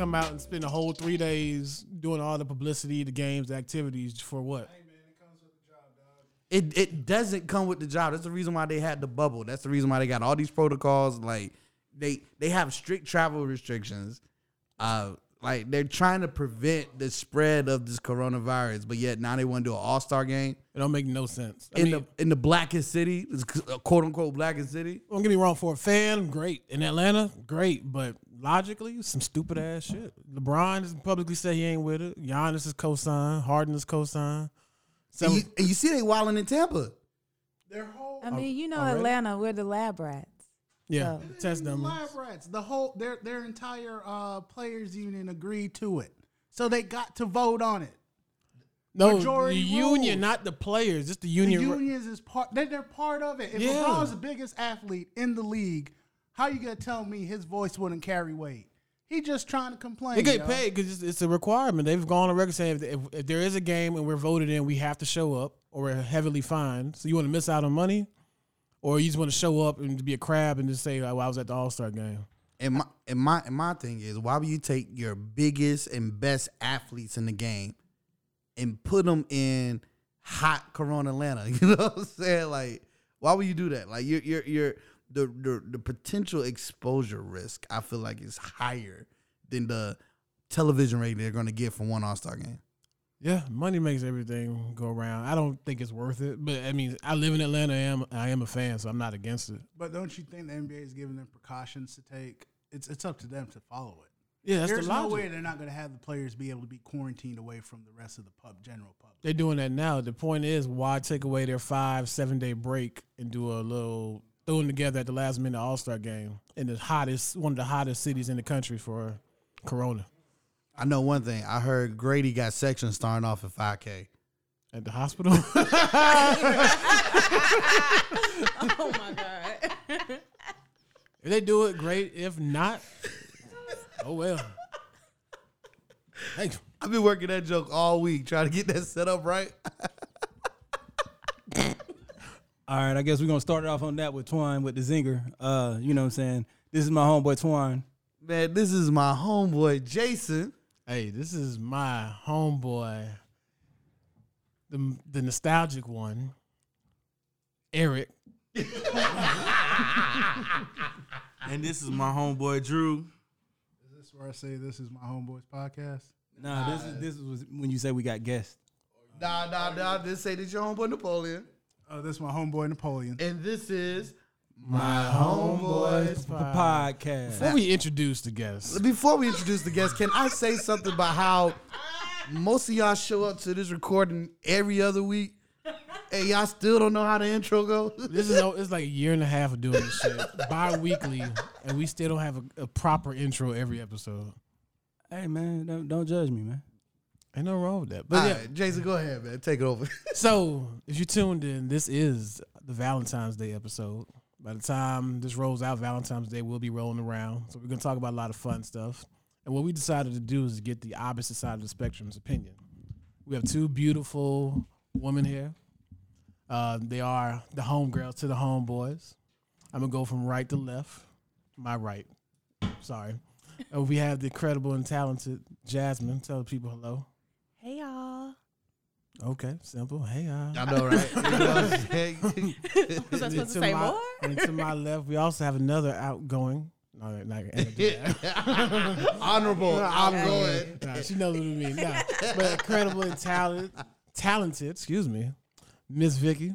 come out and spend a whole three days doing all the publicity, the games, the activities for what? It it doesn't come with the job. That's the reason why they had the bubble. That's the reason why they got all these protocols. Like they they have strict travel restrictions. Uh, like they're trying to prevent the spread of this coronavirus, but yet now they want to do an all star game It don't make no sense. I in mean, the in the blackest city, quote unquote blackest city. don't get me wrong. For a fan, great. In Atlanta, great. But logically, some stupid ass shit. LeBron has publicly said he ain't with it. Giannis is co-signed. Harden is co-signed. And you, and you see they wilding in Tampa. Their whole I mean, you know, already? Atlanta, we're the lab rats. yeah, So- test the lab rats. The whole their their entire uh, players union agreed to it, so they got to vote on it. No, Majority the union, rules. not the players. Just the union. The union. unions is part. They're, they're part of it. If Yeah. LeBron's the biggest athlete in the league, how you gonna tell me his voice wouldn't carry weight? He just trying to complain. They get yo. paid because it's, it's a requirement. They've gone on record saying if, if, if there is a game and we're voted in, we have to show up or we're heavily fined. So you want to miss out on money, or you just want to show up and be a crab and just say, "Oh, I was at the All Star game." And my and my and my thing is, why would you take your biggest and best athletes in the game and put them in hot Corona Atlanta? You know what I'm saying? Like, why would you do that? Like, you're you're you're the the the potential exposure risk. I feel like is higher than the television rating they're going to get from one All Star game. Yeah, money makes everything go around. I don't think it's worth it, but I mean, I live in Atlanta. I am I am a fan, so I'm not against it. But don't you think the NBA is giving them precautions to take? It's it's up to them to follow it. Yeah, that's There's the no way they're not going to have the players be able to be quarantined away from the rest of the pub, general public. They're doing that now. The point is, why take away their five, seven day break and do a little throw them together at the last minute All Star game in the hottest, one of the hottest cities in the country for Corona I know one thing. I heard Grady got section starting off at 5K. at the hospital. Oh my god. if they do it, great. If not, oh well. Hey, I've been working that joke all week, trying to get that set up right. All right, I guess we're gonna start it off on that with Twine with the zinger. Uh, you know what I'm saying? This is my homeboy Twine. Man, this is my homeboy Jason. hey, this is my homeboy, the the nostalgic one, Eric. And this is my homeboy Drew. Is this where I say this is my homeboys podcast? Nah, this is this was when you say we got guests. Nah, nah, nah. Just say this your homeboy Napoleon. Oh, this is my homeboy Napoleon. And this is My homeboys Podcast. Before we introduce the guests, before we introduce the guests, can I say something about how most of y'all show up to this recording every other week and y'all still don't know how the intro goes? this is it's like a year and a half of doing this shit bi-weekly, and we still don't have a, a proper intro every episode. Hey man, don't, don't judge me, man. Ain't no wrong with that. But All yeah, right, Jason, go ahead, man. Take it over. so if you tuned in, this is the Valentine's Day episode. By the time this rolls out, Valentine's Day will be rolling around. So we're gonna talk about a lot of fun stuff. And what we decided to do is get the opposite side of the spectrum's opinion. We have two beautiful women here. Uh, they are the homegirls to the homeboys. I'm gonna go from right to left. My right. Sorry. And we have the incredible and talented Jasmine. Tell the people hello. Hey y'all. Okay, simple. Hey, uh, I know, right? You know what I'm saying? Was I supposed to to say my- more? And to my left, we also have another outgoing. No, not, not gonna do that. Honorable. I'm. Nah, she knows what I mean. Nah, but incredible and talented, talented. Excuse me, Miss Vicky.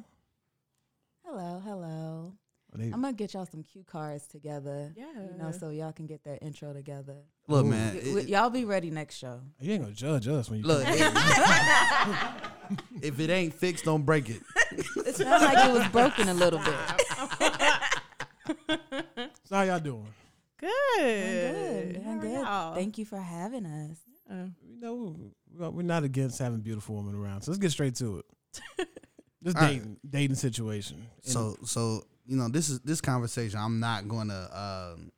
Hello, hello. They- I'm gonna get y'all some cue cards together. Yeah. You know, so y'all can get that intro together. Look, man. Y- it- y- y'all be ready next show. you ain't gonna judge us when you Look, come. it- if it ain't fixed, don't break it. It sounds like it was broken a little bit. So how y'all doing? Good. Doing good. How Doing are good. Thank you for having us. Uh, You know, we're- we're not against having beautiful women around. So let's get straight to it. This All right. dating dating situation. So so you know this is this conversation. I'm not going to um,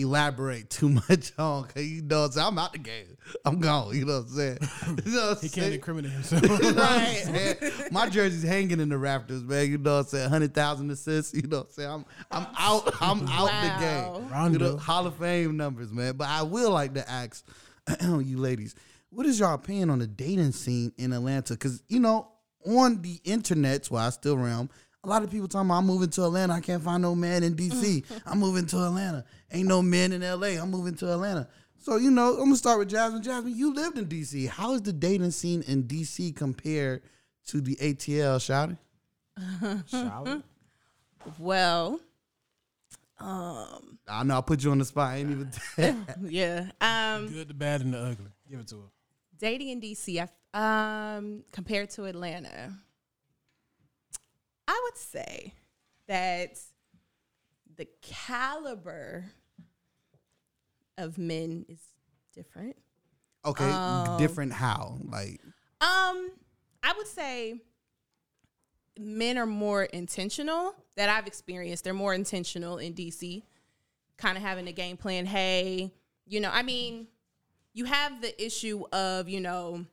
elaborate too much on because you know what I'm saying? I'm out the game. I'm gone. You know what I'm saying? You know what I'm He can't incriminate himself. right. man. My jersey's hanging in the rafters, man. You know what I'm saying? Hundred thousand assists. You know what I'm saying? I'm I'm out. I'm out Wow. the game. You know, Hall of Fame numbers, man. But I will like to ask you ladies, what is your opinion on the dating scene in Atlanta? Because you know, on the internet, while I still realm, a lot of people talking about I'm moving to Atlanta. I can't find no man in DC. I'm moving to Atlanta. Ain't no men in LA. I'm moving to Atlanta. So you know, I'm gonna start with Jasmine. Jasmine, you lived in DC. How is the dating scene in DC compared to the ATL? Shouty? Charlotte? Well, um, I know I put you on the spot. I ain't even. yeah. Um, Good, the bad, and the ugly. Give it to her. dating in DC, I, um, compared to Atlanta, I would say that the caliber of men is different. okay, Um, different how? Like Um, I would say men are more intentional that I've experienced. They're more intentional in DC, kind of having a game plan. Hey, you know, I mean, you have the issue of, you know,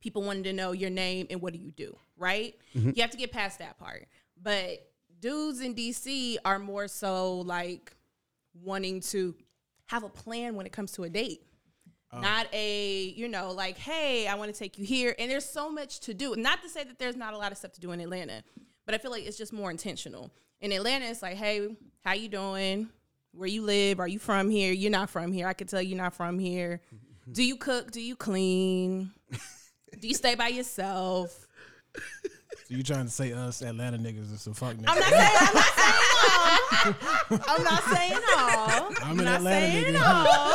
people wanting to know your name and what do you do, right? Mm-hmm. You have to get past that part. But dudes in DC are more so like wanting to have a plan when it comes to a date. Oh. Not a, you know, like, hey, I want to take you here. And there's so much to do. Not to say that there's not a lot of stuff to do in Atlanta, but I feel like it's just more intentional. In Atlanta, it's like, hey, how you doing? Where you live? Are you from here? You're not from here. I can tell you're not from here. Mm-hmm. Do you cook? Do you clean? Do you stay by yourself? So you trying to say us Atlanta niggas is some fuck niggas? I'm not saying. I'm not saying all. I'm not saying all. I'm I'm not Atlanta saying nigga. all.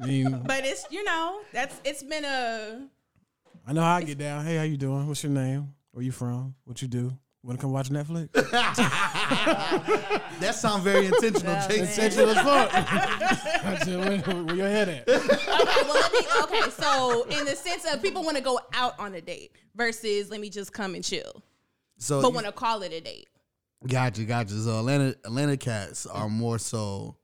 I mean, But it's you know that's it's been a I know how I get down. Hey, how you doing? What's your name? Where you from? What you do? Want to come watch Netflix? that sounds very intentional, Jason. Sexual as fuck. I where, where your head at? okay. Well, let me. Okay, so in the sense of people want to go out on a date versus let me just come and chill, So but you- want to call it a date. Gotcha, gotcha. So Atlanta, Atlanta cats are more so.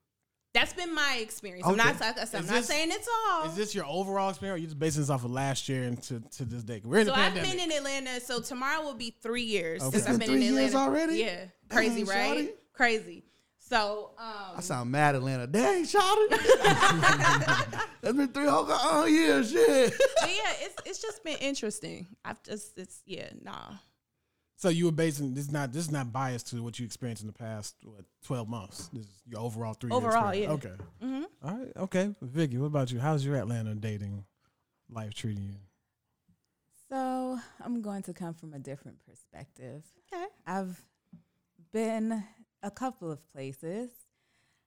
That's been my experience. I'm not. I said, I'm Is not this- saying it's all. Is this your overall experience? Or you just basing this off of last year and to, to this day? We're in so the I've pandemic. been in Atlanta. So tomorrow will be three years Okay. since It's I've been been in three years Atlanta already? Yeah, crazy, Dang, right? shawty. Crazy. So um, I sound mad, Atlanta. Dang, shot That's been three whole oh yeah, shit. but yeah, it's it's just been interesting. I've just it's yeah, nah. So you were basing this is not this is not biased to what you experienced in the past what, twelve months. This is your overall three. year Overall, experience. yeah. Okay. hmm All right. Okay. Vicky, what about you? How's your Atlanta dating life treating you? Mm-hmm. So I'm going to come from a different perspective. Okay. I've been a couple of places.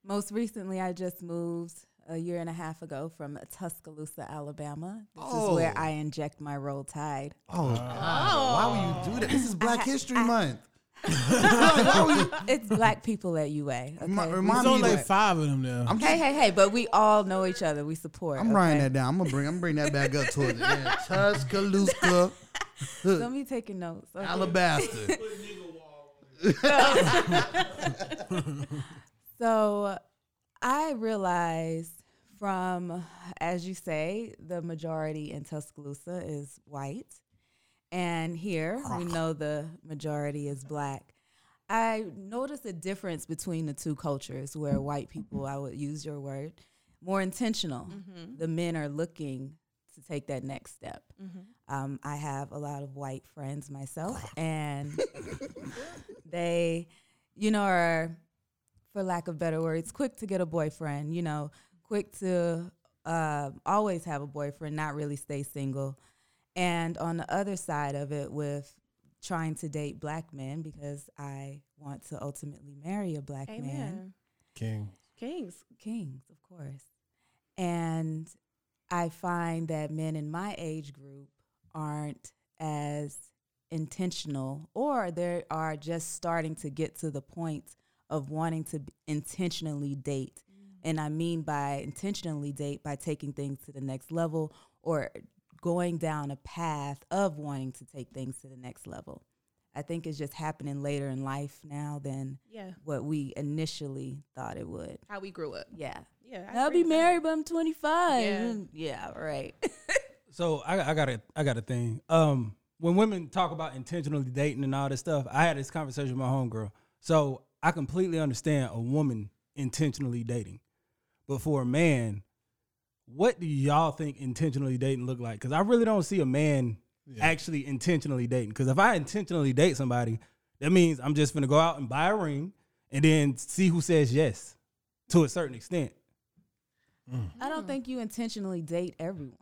Most recently, I just moved a year and a half ago from Tuscaloosa, Alabama. This Oh. is where oh. I inject my roll tide. Oh, God. why would you do that? This is Black I- History I- Month. Like, why would you- It's black people at UA. Okay? Remind There's only like five of them now. I'm Hey, hey, hey! But we all know each other. We support. I'm writing okay? that down. I'm gonna bring. I'm gonna bring that back up towards the end. Tuscaloosa, Don't be taking notes. Okay. Alabasta. So I realized from, as you say, the majority in Tuscaloosa is white. And here we know the majority is black. I noticed a difference between the two cultures where white people, I would use your word, more intentional. The men are looking to take that next step. Um, I have a lot of white friends myself, and they, you know, are, for lack of better words, quick to get a boyfriend. You know, quick to uh, always have a boyfriend, not really stay single. And on the other side of it, with trying to date black men, because I want to ultimately marry a black man King. Kings. kings, of course. And I find that men in my age group aren't as intentional, or they are just starting to get to the point of wanting to intentionally date. And I mean by intentionally date by taking things to the next level or going down a path of wanting to take things to the next level. I think it's just happening later in life now than Yeah. what we initially thought it would. How we grew up. Yeah. Yeah. I I'll be married, but I'm 25. Yeah. Yeah, right. So I, I got a I got a thing. Um, when women talk about intentionally dating and all this stuff, I had this conversation with my homegirl. So I completely understand a woman intentionally dating, but for a man, what do y'all think intentionally dating look like? Because I really don't see a man actually intentionally dating. Because if I intentionally date somebody, that means I'm just gonna go out and buy a ring and then see who says yes to a certain extent. I don't think you intentionally date everyone.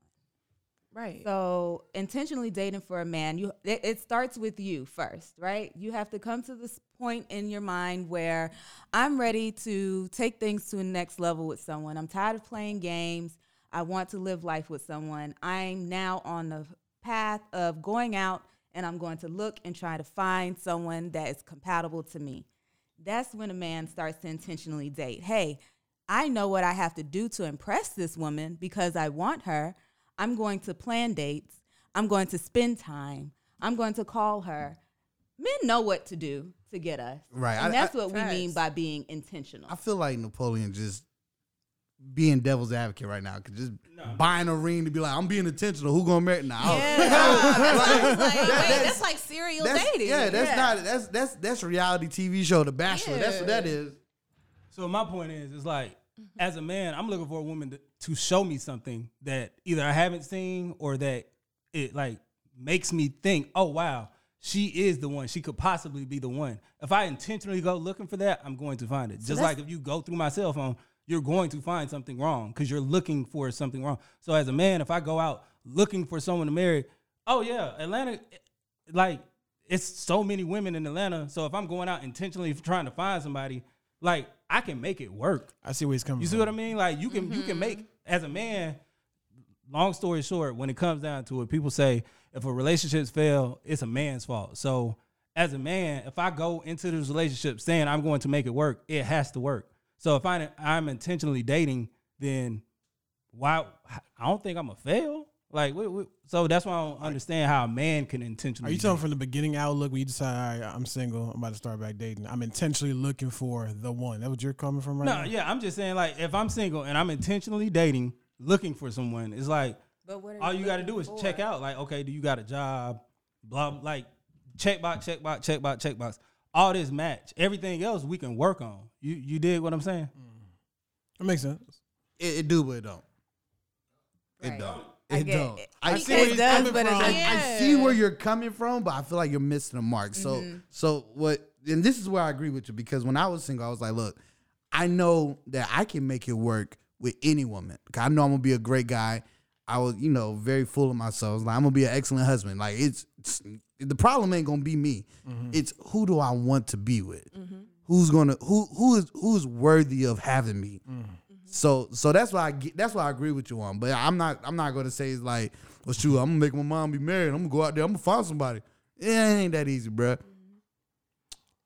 Right. So intentionally dating for a man, you it, it starts with you first, right? You have to come to this point in your mind where I'm ready to take things to a next level with someone. I'm tired of playing games. I want to live life with someone. I'm now on the path of going out and I'm going to look and try to find someone that is compatible to me. That's when a man starts to intentionally date. Hey, I know what I have to do to impress this woman because I want her. I'm going to plan dates. I'm going to spend time. I'm going to call her. Men know what to do to get us. Right. And I- that's I- what we mean by being intentional. I feel like Napoleon just being devil's advocate right now. Cause just buying a ring to be like, I'm being intentional. Who gonna marry? Nah, Yeah. don't- I was like, wait, that's- that's like serial that's, dating. yeah, that's not that's that's that's reality TV show, The Bachelor. That's what that is. So my point is, it's like as a man, I'm looking for a woman to, to show me something that either I haven't seen or that it like makes me think, oh wow, she is the one. She could possibly be the one. If I intentionally go looking for that, I'm going to find it. Just like if you go through my cell phone, you're going to find something wrong because you're looking for something wrong. So as a man, if I go out looking for someone to marry, oh yeah, Atlanta, eh, like it's so many women in Atlanta. So if I'm going out intentionally trying to find somebody, like I can make it work. I see where he's coming You see from. what I mean? Like you can you can mm-hmm. make as a man. Long story short, when it comes down to it, people say if a relationship's fail, it's a man's fault. So as a man, if I go into this relationship saying I'm going to make it work, it has to work. So if I I'm intentionally dating, then why I don't think I'm a fail. Like we, we, so that's why I don't understand how a man can intentionally. Are you talking from the beginning outlook when you decide, all right, I'm single, I'm about to start back dating. I'm intentionally looking for the one. That what you're coming from right No, now? yeah, I'm just saying like if I'm single and I'm intentionally dating, looking for someone, it's like But what are all you got to do is for? check out. Like, okay, do you got a job? Blah, like check box, check box, check box, check box. All this match. Everything else we can work on. You you did what I'm saying? Mm. That makes sense. It, it do, but it don't. It Right. Don't. I It get don't. it. I I see where it does, coming but from. doesn't. I, I see where you're coming from, but I feel like you're missing the mark. So, Mm-hmm. so what? And this is where I agree with you because when I was single, I was like, look, I know that I can make it work with any woman. I know I'm gonna be a great guy. I was, you know, very full of myself. I was like, I'm gonna be an excellent husband. Like it's, it's the problem ain't gonna be me. Mm-hmm. It's who do I want to be with? Mm-hmm. Who's gonna who who is who's worthy of having me? Mm-hmm. So so that's why I get, that's why I agree with you on. But I'm not I'm not gonna say it's like, well, shoot, I'm gonna make my mom be married. I'm gonna go out there. I'm gonna find somebody. It ain't that easy, bruh. Mm-hmm.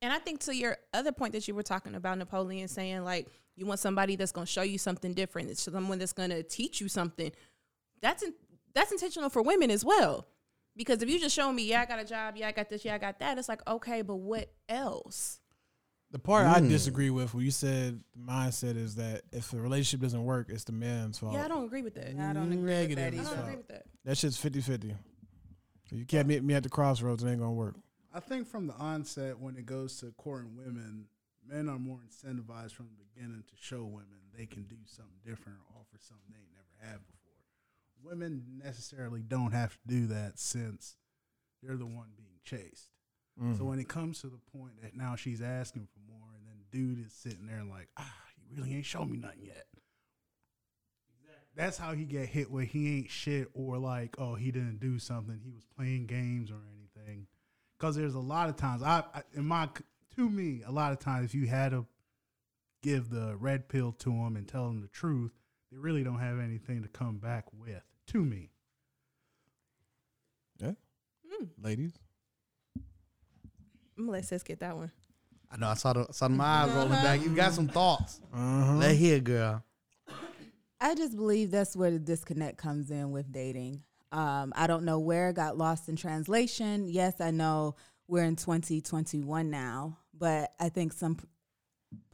And I think to your other point that you were talking about, Napoleon saying like you want somebody that's to show you something different, it's someone that's to teach you something. That's in, that's intentional for women as well, because if you just show me, yeah, I got a job, yeah, I got this, yeah, I got that, it's like okay, but what else? The part I Mm. disagree with, where you said the mindset is that if a relationship doesn't work, it's the man's fault. Yeah, I don't agree with that. I don't agree with Negative that as I don't fuck. agree with that. That shit's 50 50. You can't meet me at the crossroads, it ain't gonna work. I think from the onset, when it goes to courting women, men are more incentivized from the beginning to show women they can do something different or offer something they never had before. Women necessarily don't have to do that since they're the one being chased. So when it comes to the point that now she's asking for more, and then dude is sitting there like, ah, you really ain't show me nothing yet. That's how he get hit where he ain't shit or like, oh, he didn't do something. He was playing games or anything. Because there's a lot of times, I, I in my to me, a lot of times if you had to give the red pill to them and tell them the truth, they really don't have anything to come back with. To me, Yeah. Ladies. I'm gonna let sis get that one. I know. I saw the saw my eyes rolling back. You got some thoughts. Uh-huh. Let hear, girl. I just believe that's where the disconnect comes in with dating. Um, I don't know where it got lost in translation. Yes, I know we're in 2021 now, but I think some p-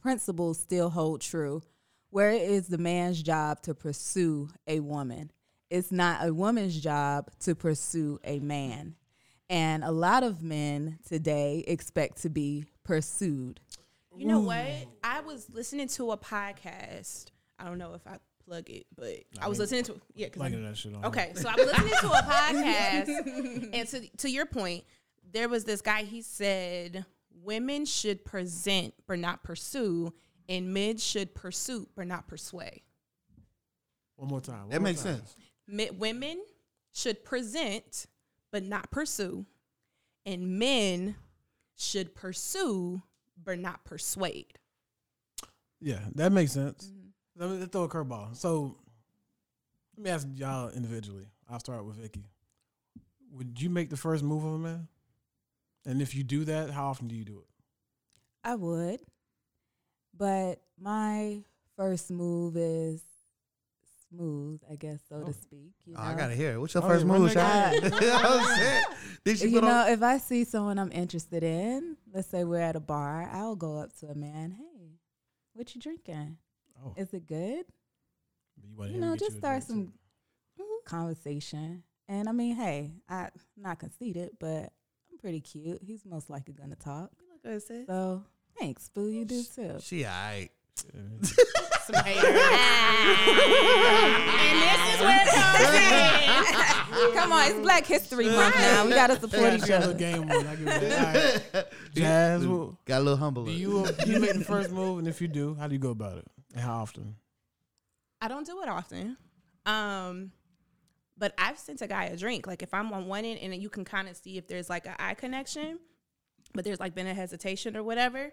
principles still hold true. Where it is the man's job to pursue a woman, it's not a woman's job to pursue a man. And a lot of men today expect to be pursued. You know what? I was listening to a podcast. I don't know if I plug it, but I was listening to yeah. 'cause I- Plugging that shit on. Okay, so I was listening to a podcast, and to to your point, there was this guy. He said women should present but not pursue, and men should pursue but not persuade. One more time. One That more makes time. sense. Mi- women should present but not pursue, and men should pursue but not persuade. Yeah, that makes sense. Mm-hmm. Let me throw a curveball. So let me ask y'all individually. I'll start with Vicky. Would you make the first move of a man? And if you do that, how often do you do it? I would, but my first move is smooth, I guess, so Oh. to speak. You Oh, I gotta hear it. What's your Oh, first move, that Shaq? You know what I'm saying? Did she you put know, on? if I see someone I'm interested in, let's say we're at a bar, I'll go up to a man. Hey, what you drinking? Oh, Is it good? you, You know, just a start drink, some conversation. And I mean, hey, I'm not conceited, but I'm pretty cute. He's most likely gonna talk. So thanks, boo. You do too. She alright. too. Some haters. and this is where it comes in. Come on, it's Black History Month now. We gotta support each I got a other. game one. I give it that. All right. Jazz, well, Got a little humble. do you you make the first move, and if you do, how do you go about it, and how often? I don't do it often. Um, but I've sent a guy a drink. Like if I'm on one end and you can kind of see if there's like an eye connection, but there's like been a hesitation or whatever.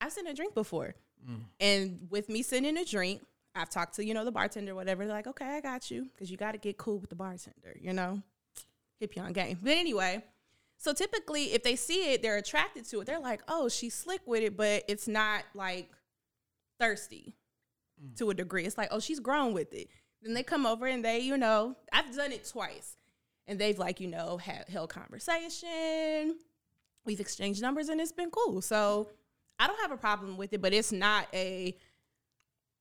I've sent a drink before. Mm. And with me sending a drink, I've talked to, you know, the bartender, whatever. They're like, okay, I got you. Cause you got to get cool with the bartender, you know? Hip you on game. But anyway, so typically if they see it, they're attracted to it. They're like, oh, she's slick with it, but it's not like thirsty mm. to a degree. It's like, oh, she's grown with it. Then they come over and they, you know, I've done it twice. And they've like, you know, had held conversation. We've exchanged numbers and it's been cool. So I don't have a problem with it, but it's not a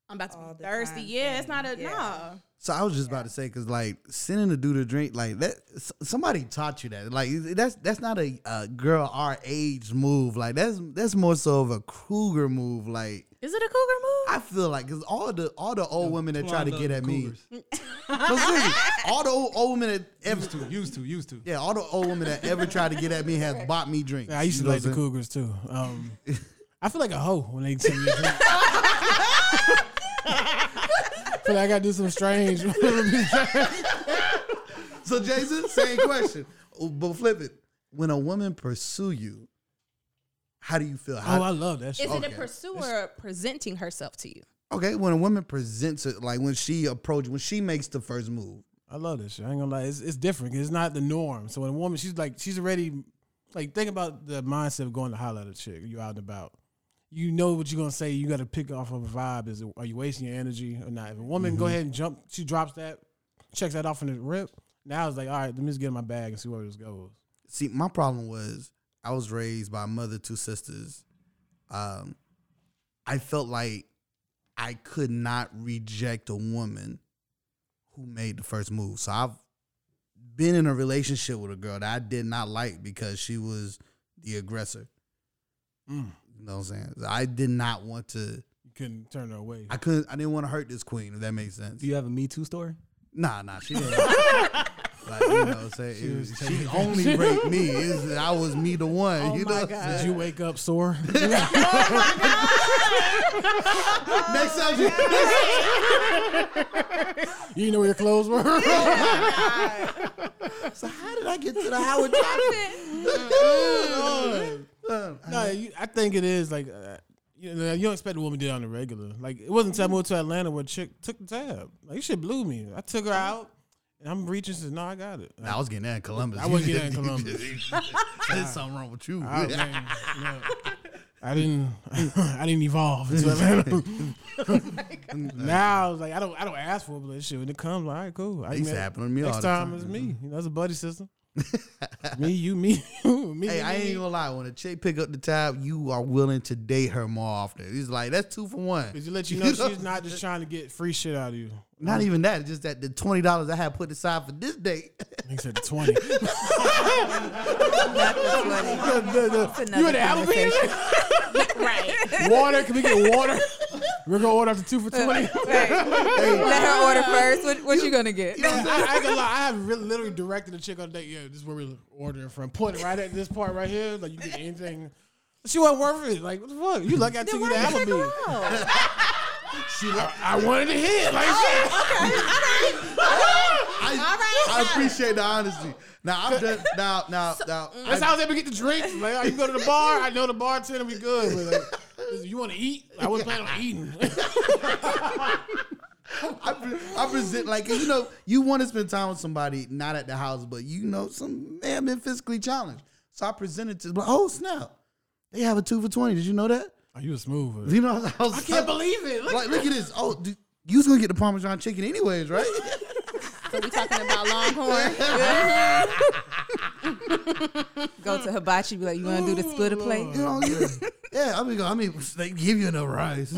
I'm about to All be thirsty. time Yeah, it's not a Yeah. nah. So I was just about to say, cause like sending a dude a drink, like that, somebody taught you that. Like that's that's not a, uh girl our age move. Like that's that's more so of a cougar move. Like Is it a cougar move? I feel like, cause all the all the old women that try to get at me, cougars. No, seriously, all the old, old women that ever, Used to, used to, used to. yeah, all the old women that ever tried to get at me has bought me drinks. Yeah, I used to You like the Cougars too. Um, I feel like a hoe when they send me a drink. feel like I gotta do some strange. So Jason, same question, Oh, but flip it. When a woman pursue you, how do you feel? oh, How, I love that shit. Is it Okay. a pursuer presenting herself to you? okay, when a woman presents it, like when she approaches, when she makes the first move, I love this shit. I ain't gonna lie. It's, it's different. 'cause It's not the norm. So when a woman, she's like, she's already, like, think about the mindset of going to holler at a chick. You out and about. You know what you're gonna say. You got to pick off of a vibe. Is it, are you wasting your energy or not? If a woman go ahead and jump, she drops that, checks that off in the rip. Now it's like, all right, let me just get in my bag and see where this goes. See, my problem was I was raised by a mother, two sisters. Um, I felt like I could not reject a woman who made the first move. So I've been in a relationship with a girl that I did not like because she was the aggressor. Mm. You know what I'm saying? I did not want to. You couldn't turn her away. I couldn't. I didn't want to hurt this queen. If that makes sense. Do you have a Me Too story? Nah, nah, she didn't. like, you know what I'm saying? She was was- She, only raped me. It's- I was me the one. Oh you know my God. Did you wake up sore? Oh Next subject. Oh you didn't know where your clothes were? so how did I get to the Howard Johnson? no, you, I think it is like uh, you know you don't expect a woman to do it on the regular. Like it wasn't until I moved to Atlanta where a chick took the tab. Like you should blew me. I took her out and I'm reaching. Says no, I got it. I was getting that in Columbus. I wasn't getting that in Columbus. There's something wrong with you. I, man, no. I didn't. I didn't evolve into Atlanta. now I was like, I don't. I don't ask for it, but shit when it comes, all right, cool. I It used to mean, happen to me all Next the time time. it's me. You know, that's a buddy system. Me, you, me, you, me. Hey, me, I ain't me. gonna lie. When a chick pick up the tab, you are willing to date her more often. It's like that's two for one. Cause you let you know she's not just trying to get free shit out of you. Not even that. It's just that the twenty dollars I had put aside for this date. He said twenty. Not the 20. That's you another in the conversation. Applebee's? right. water? Can we get water? We're gonna order up to two for twenty. Let her order first. What, what you gonna get? I, I gonna lie. I have really, literally directed a chick on date. Yeah, this is where we're ordering from. Pointing right at this part right here. Like you get anything. She wasn't worth it. Like what the fuck? You lucky I took you to Applebee's. She like, I wanted to hit. Like oh, shit. I, All right. I appreciate the honesty. Now I'm done. Now, now, now. Mm. That's I, how I was able to get the drinks. Like, oh, you go to the bar. I know the bartender be good. But like, listen, you want to eat? I wasn't planning on eating. I, pre- I present like you know you want to spend time with somebody not at the house, but you know some may have been physically challenged. So I presented to like, oh snap, they have a two for twenty. Did you know that? oh, you a smooth. one. You know I, was, I can't believe it. Look, like look at this. Oh, dude, you was gonna get the Parmesan chicken anyways, right? So we talking about Longhorn. Go to hibachi. Be like, you want to do the split a plate? You know, you, yeah. I mean, I mean, they give you enough rice.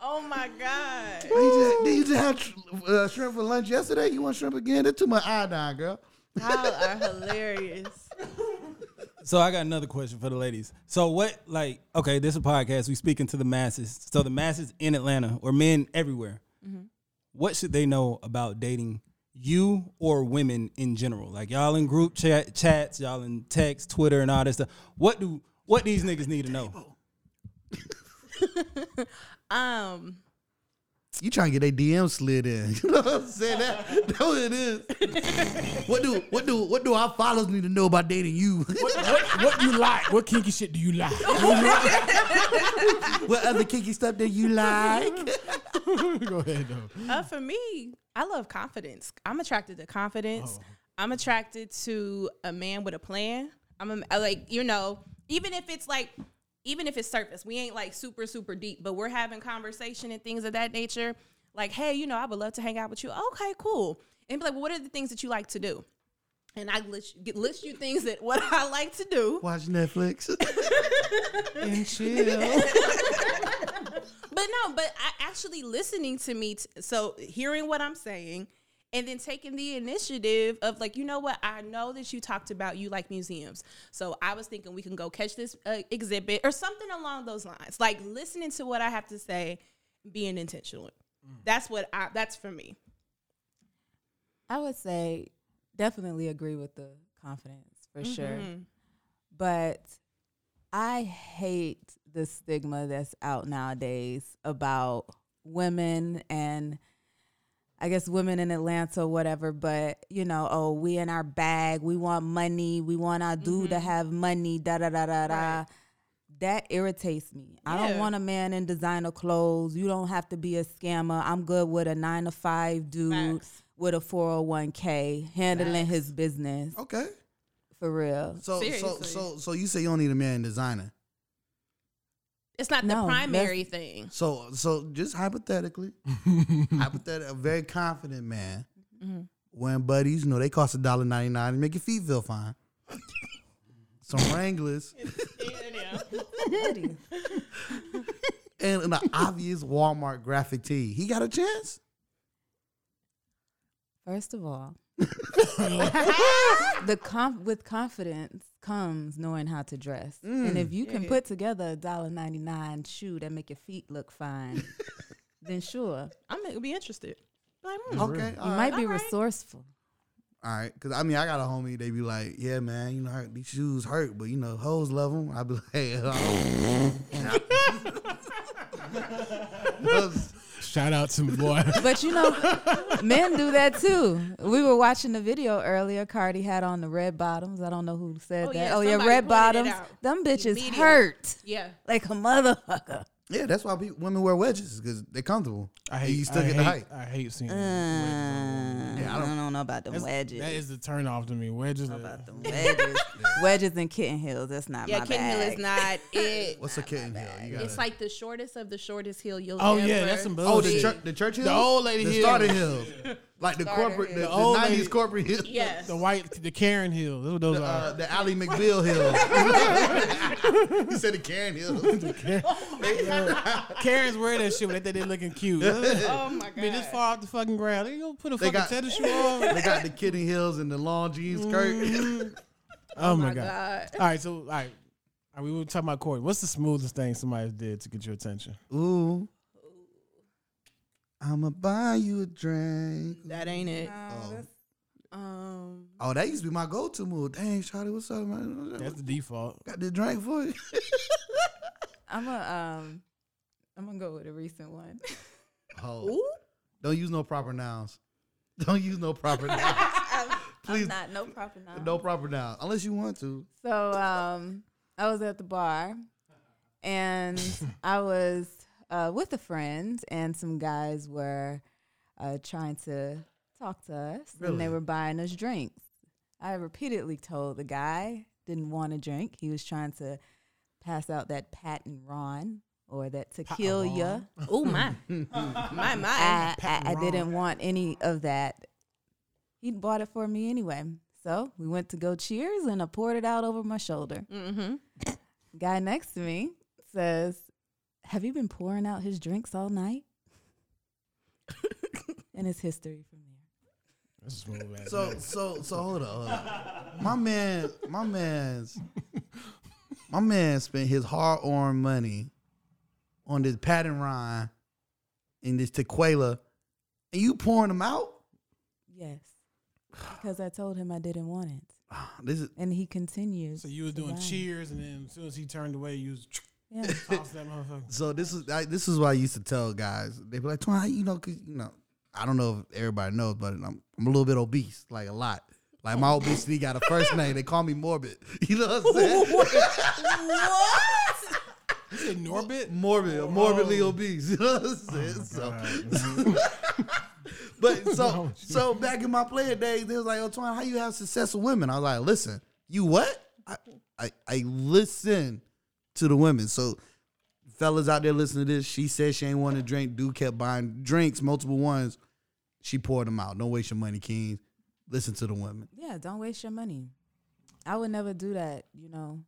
oh my god. Did you, did you just have uh, shrimp for lunch yesterday? You want shrimp again? That's too much iodine, girl. Y'all are hilarious. So I got another question for the ladies. So what, like, okay, this is a podcast. We speaking to the masses. So the masses in Atlanta or men everywhere. What should they know about dating you or women in general? Like y'all in group chat chats, y'all in text, Twitter, and all this stuff. What do what these niggas need to know? Um, You trying to get a DM slid in? You know what I'm saying? That, that's what it is. what do what do what do our followers need to know about dating you? what, what, what you like? What kinky shit do you like? what other kinky stuff do you like? Go ahead though. uh, for me, I love confidence. I'm attracted to confidence. I'm attracted to a man with a plan. I'm a, I like, you know, even if it's like, even if it's surface, we ain't like super, super deep, but we're having conversation and things of that nature. Like, hey, you know, I would love to hang out with you. Okay, cool. And be like, well, what are the things that you like to do? And I list, list you things that what I like to do. Watch Netflix. And chill. But no, but I actually listening to me, t- so hearing what I'm saying, and then taking the initiative of like, you know what? I know that you talked about you like museums, so I was thinking we can go catch this uh, exhibit or something along those lines. Like listening to what I have to say, being intentional. That's what I. That's for me. I would say definitely agree with the confidence for sure. Mhm. But I hate the stigma that's out nowadays about women and I guess women in Atlanta or whatever, but you know, oh, we in our bag, we want money, we want our dude to mm-hmm. have money, da da da da da. Right. That irritates me. I don't want a man in designer clothes. You don't have to be a scammer. I'm good with a nine to five dude Facts. with a 401k handling Facts. his business okay. for real. So so Seriously. so so you say you don't need a man designer. It's not No, the primary thing. So so just hypothetically, hypothetically, a very confident man mm-hmm. wearing buddies, you know, they cost a dollar ninety nine to make your feet feel fine. Some Wranglers and an obvious Walmart graphic tee. He got a chance. First of all, the conf- with confidence comes knowing how to dress, and if you can Yeah. put together a dollar ninety nine shoe that make your feet look fine, then sure, I'm gonna be interested. Like, hmm. Okay, you all right. might be All right. resourceful. All right, because I mean, I got a homie. They be like, "Yeah, man, you know hurt- these shoes hurt, but you know hoes love them." I be like, "Hey, uh, Shout out to boy. But you know, men do that too. We were watching the video earlier. Cardi had on the red bottoms. I don't know who said Oh, that. yeah, oh yeah, red bottoms. Them bitches hurt Yeah. like a motherfucker. Yeah, that's why people, women wear wedges because they're comfortable. I And hate. you still I get the height. I hate seeing. Uh, Yeah, I I, don't- don't, know about them wedges. That is the turn off to me. Wedges. are- about them wedges. wedges and kitten heels. That's not Yeah, my kitten bag. heel is not it. What's a kitten heel? You gotta- like the shortest of the shortest heel you'll Oh ever yeah, that's some oh the bullshit. church the church heel, The old lady the heel. starter heel. like the Starter corporate, the, Hill. the, old '90s lady- corporate hill, Yes. The white, the Karen Hill. That's what those the, uh, are. the Ally McBeal hill. you said the Karen hill. Karens wearing that shit when they think they looking cute. Oh my god. I mean, this far off the fucking ground. They gonna put a They fucking got- tennis shoe on. they got the kitten hills and the long jeans skirt. Oh, my my god. god. All right, so all right. All right, we were talking about Corey. What's the smoothest thing somebody did to get your attention? Ooh. I'ma buy you a drink. That ain't it. Oh, Um. Oh, that used to be my go-to move. Dang, Charlie, what's up, man? That's the default. Got the drink for you. I'm a um, I'm gonna go with a recent one. Oh, Ooh. don't use no proper nouns. Don't use no proper nouns. I'm, Please. I'm not no proper nouns. no proper nouns, unless you want to. So um, I was at the bar, and I was uh, with a friend, and some guys were uh, trying to talk to us, and they were buying us drinks. I repeatedly told the guy didn't want a drink. He was trying to pass out that Patrón or that tequila. Oh my. my my. I, I, I didn't want any of that. He bought it for me anyway. So we went to go cheers, and I poured it out over my shoulder. mm-hmm. Guy next to me says, Have you been pouring out his drinks all night? and it's history from there. That's a smooth ass. So, so, so hold up, hold up. My man, my man's, my man spent his hard-earned money on this Patrón and this tequila, and you pouring them out. Yes. Because I told him I didn't want it. This is And he continues. So you were doing buy cheers, and then as soon as he turned away, you was Yeah. toss that motherfucker. So this is I, this is what I used to tell guys. They be like, "Twan, you know, cause you know, I don't know if everybody knows, but I'm I'm a little bit obese, like a lot. Like my obesity got a first name. They call me morbid. You know what I'm saying? You said Norbit? morbid, morbidly obese. You know what I'm saying? Oh, so, but so oh, so back in my player days, they was like, "Oh, Twan, how you have successful women?" I was like, "Listen, you what? I I, I listen to the women. So." Fellas out there listening to this, she said she ain't want to drink. Dude kept buying drinks, multiple ones. She poured them out. Don't waste your money, King. Listen to the women. Yeah, don't waste your money. I would never do that, you know,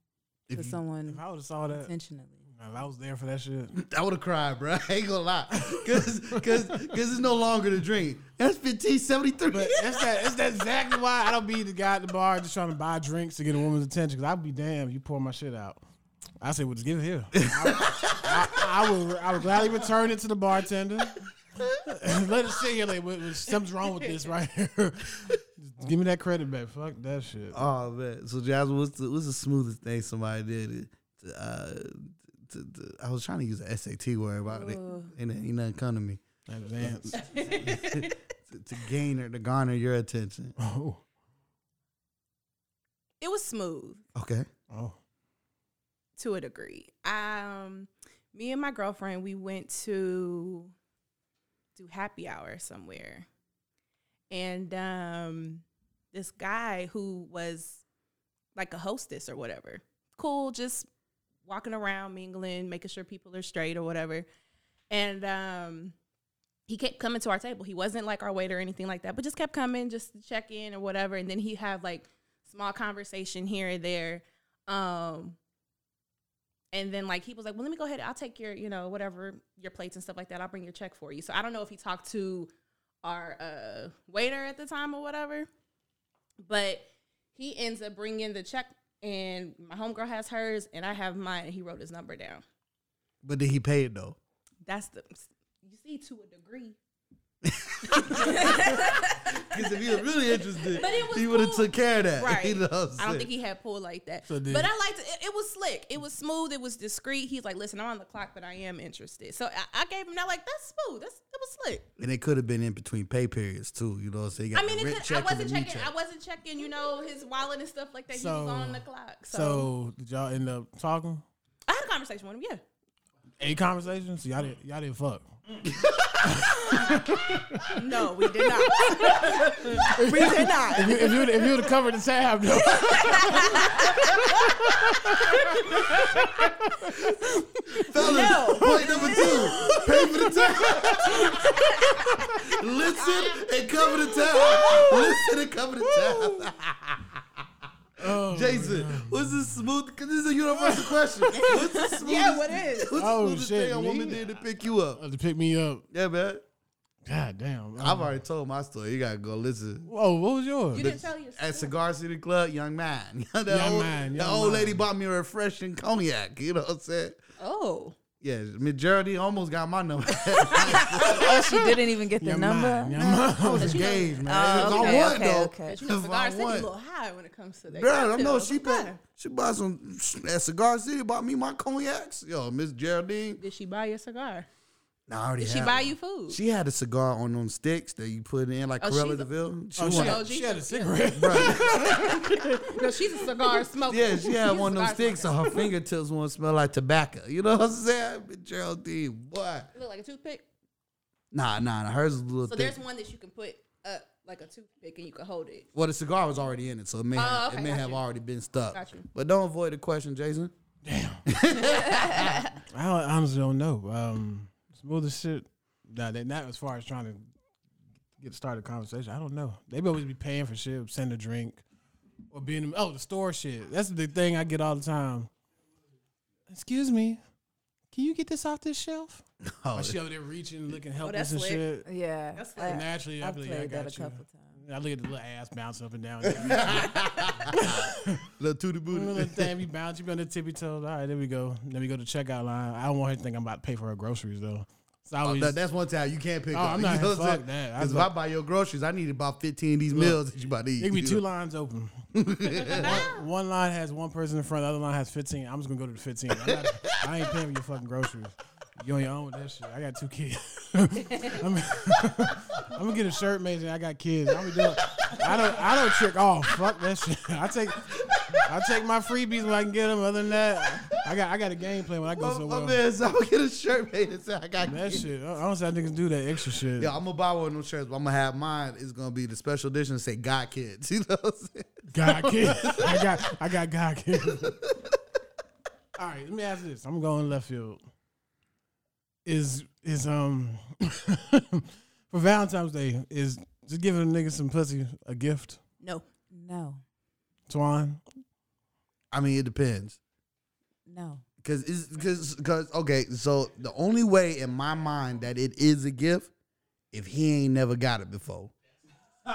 If to you- someone If I would have saw that, intentionally. if I was there for that shit. I would have cried, bro. I ain't gonna lie. Cause, cause, cause it's no longer the drink. That's 1573. But that's that. That's that exactly why I don't be the guy at the bar just trying to buy drinks to get a woman's attention. Cause I'd be damned if you pour my shit out. I say, well, just give it here. I, I, I would, I would gladly return it to the bartender. Let it sit here. Like, what, what- something's wrong with this right here. Give me that credit back. Fuck that shit. Oh man. So Jasmine, what's the what's the smoothest thing somebody did? To, uh, to, to, I was trying to use an SAT word about it. Ooh. And it ain't nothing come to me. Advance. to, to gain or to garner your attention. Oh, It was smooth Okay. oh. To a degree. Um, me and my girlfriend, we went to do happy hour somewhere, and um, this guy who was like a hostess or whatever, cool, just walking around, mingling, making sure people are straight or whatever, and um. He kept coming to our table. He wasn't like our waiter or anything like that, but just kept coming just to check in or whatever. And then he had like small conversation here and there. Um, and then like he was like, "Well, let me go ahead. I'll take your, you know, whatever your plates and stuff like that. I'll bring your check for you." So I don't know if he talked to our uh, waiter at the time or whatever, but he ends up bringing the check, and my homegirl has hers, and I have mine. And he wrote his number down. But did he pay it though? That's the you see to a degree. Because if he was really interested, But it was he would have cool. took care of that. Right. You know I'm don't saying? think he had pulled like that. So but I liked it. it. Was slick. It was smooth. It was discreet. He's like, listen, I'm on the clock, but I am interested. So I, I gave him that like that's smooth. That's it was slick. and it could have been in between pay periods too. You know what I'm saying? I mean, it could, I wasn't checking. check. I wasn't checking. You know his wallet and stuff like that. he So- was on the clock. So, So did y'all end up talking? I had a conversation with him. Yeah. Any conversations? Y'all didn't. Y'all didn't fuck. Mm. No, we did not. we did not. If you if you, if you would have covered the tab, though. Fellas, point number two: pay for the time. Listen and cover the tab. Listen and cover the tab. Oh, Jason, what's the smooth? Because this is a universal question. What's the smoothest? Yeah, what is? What's the Oh, smoothest shit, thing a woman me? did to pick you up? Uh, to pick me up. Yeah, man. God damn. I've already told my story. You gotta go listen. Whoa, what was yours? You didn't tell your At Cigar City Club, young man. the Young old, man, the young old man. lady bought me a refreshing cognac. You know what I'm saying? Oh. Yeah, Miss Geraldine almost got my number. Oh, she didn't even get the Young number. Oh, man, young I man. was engaged, man. Oh, It was oh, okay, on one okay, though. okay. But you know, Cigar City a little high when it comes to that. Girl, I know she Okay. paid, she bought some at Cigar City. Bought me my cognacs. Yo, Miss Geraldine. Did she buy you a cigar? Nah, I already Did she had buy one. you food? She had a cigar on them sticks that you put in like Oh, Cruella she's a- Deville. She Oh, she, wanted- had, she had a cigarette. no, she's a cigar smoker. yeah, she had She's one of them cigar sticks, so her fingertips want to smell like tobacco. You know what I'm saying? Miss Geraldine, boy. Look like a toothpick. Nah, nah, nah. Hers is a little So thick. there's one that you can put up like a toothpick and you can hold it. Well, the cigar was already in it, so it may Oh, have, okay, it may have you. already been stuck. Got you. But don't avoid the question, Jason. Damn. I honestly don't know. Um, smoothest shit. Nah, they not as far as trying to get started a conversation. I don't know. They be always be paying for shit, send a drink, or being oh the store shit. That's the thing I get all the time. Excuse me, can you get this off this shelf? Oh, Oh, she over there reaching, looking oh, helpless that's and slick. shit. Yeah, That's like- Naturally, I I've believe I played that a you. couple times. I look at the little ass bouncing up and down. little little booty. thing, you bounce, you be on the tippy toes. All right, there we go. Then we go to checkout line. I don't want her to think I'm about to pay for her groceries though. So I Oh, always, that- that's one time you can't pick Oh, up. I'm You not- know what fuck that. Because if I buy your groceries, I need about 15 of these meals that you about to eat. Could be two lines open. one, one line has one person in front, the other line has 15. I'm just gonna go to the 15. I'm not, I ain't paying for your fucking groceries. You on your own with that shit. I got two kids. I'm, I'm gonna get a shirt made and I got kids. I'm gonna do it. I don't I don't trick off. Fuck that shit. I take I take my freebies when I can get them. Other than that, I got I got a game plan when I go my somewhere. man, so I'm to get a shirt made and say I got That kids. shit. I don't see how niggas do that extra shit. Yeah, I'm gonna buy one of them shirts, but I'm gonna have mine. It's gonna be the special edition. And say "God Kids." You know what I'm saying? God kids. I got I got God kids. All right, let me ask this. I'm going left field. Is is um for Valentine's Day is just giving a nigga some pussy a gift? No. No, Twan? I mean, it depends. no. Cause it's because because okay, so the only way in my mind that it is a gift if he ain't never got it before.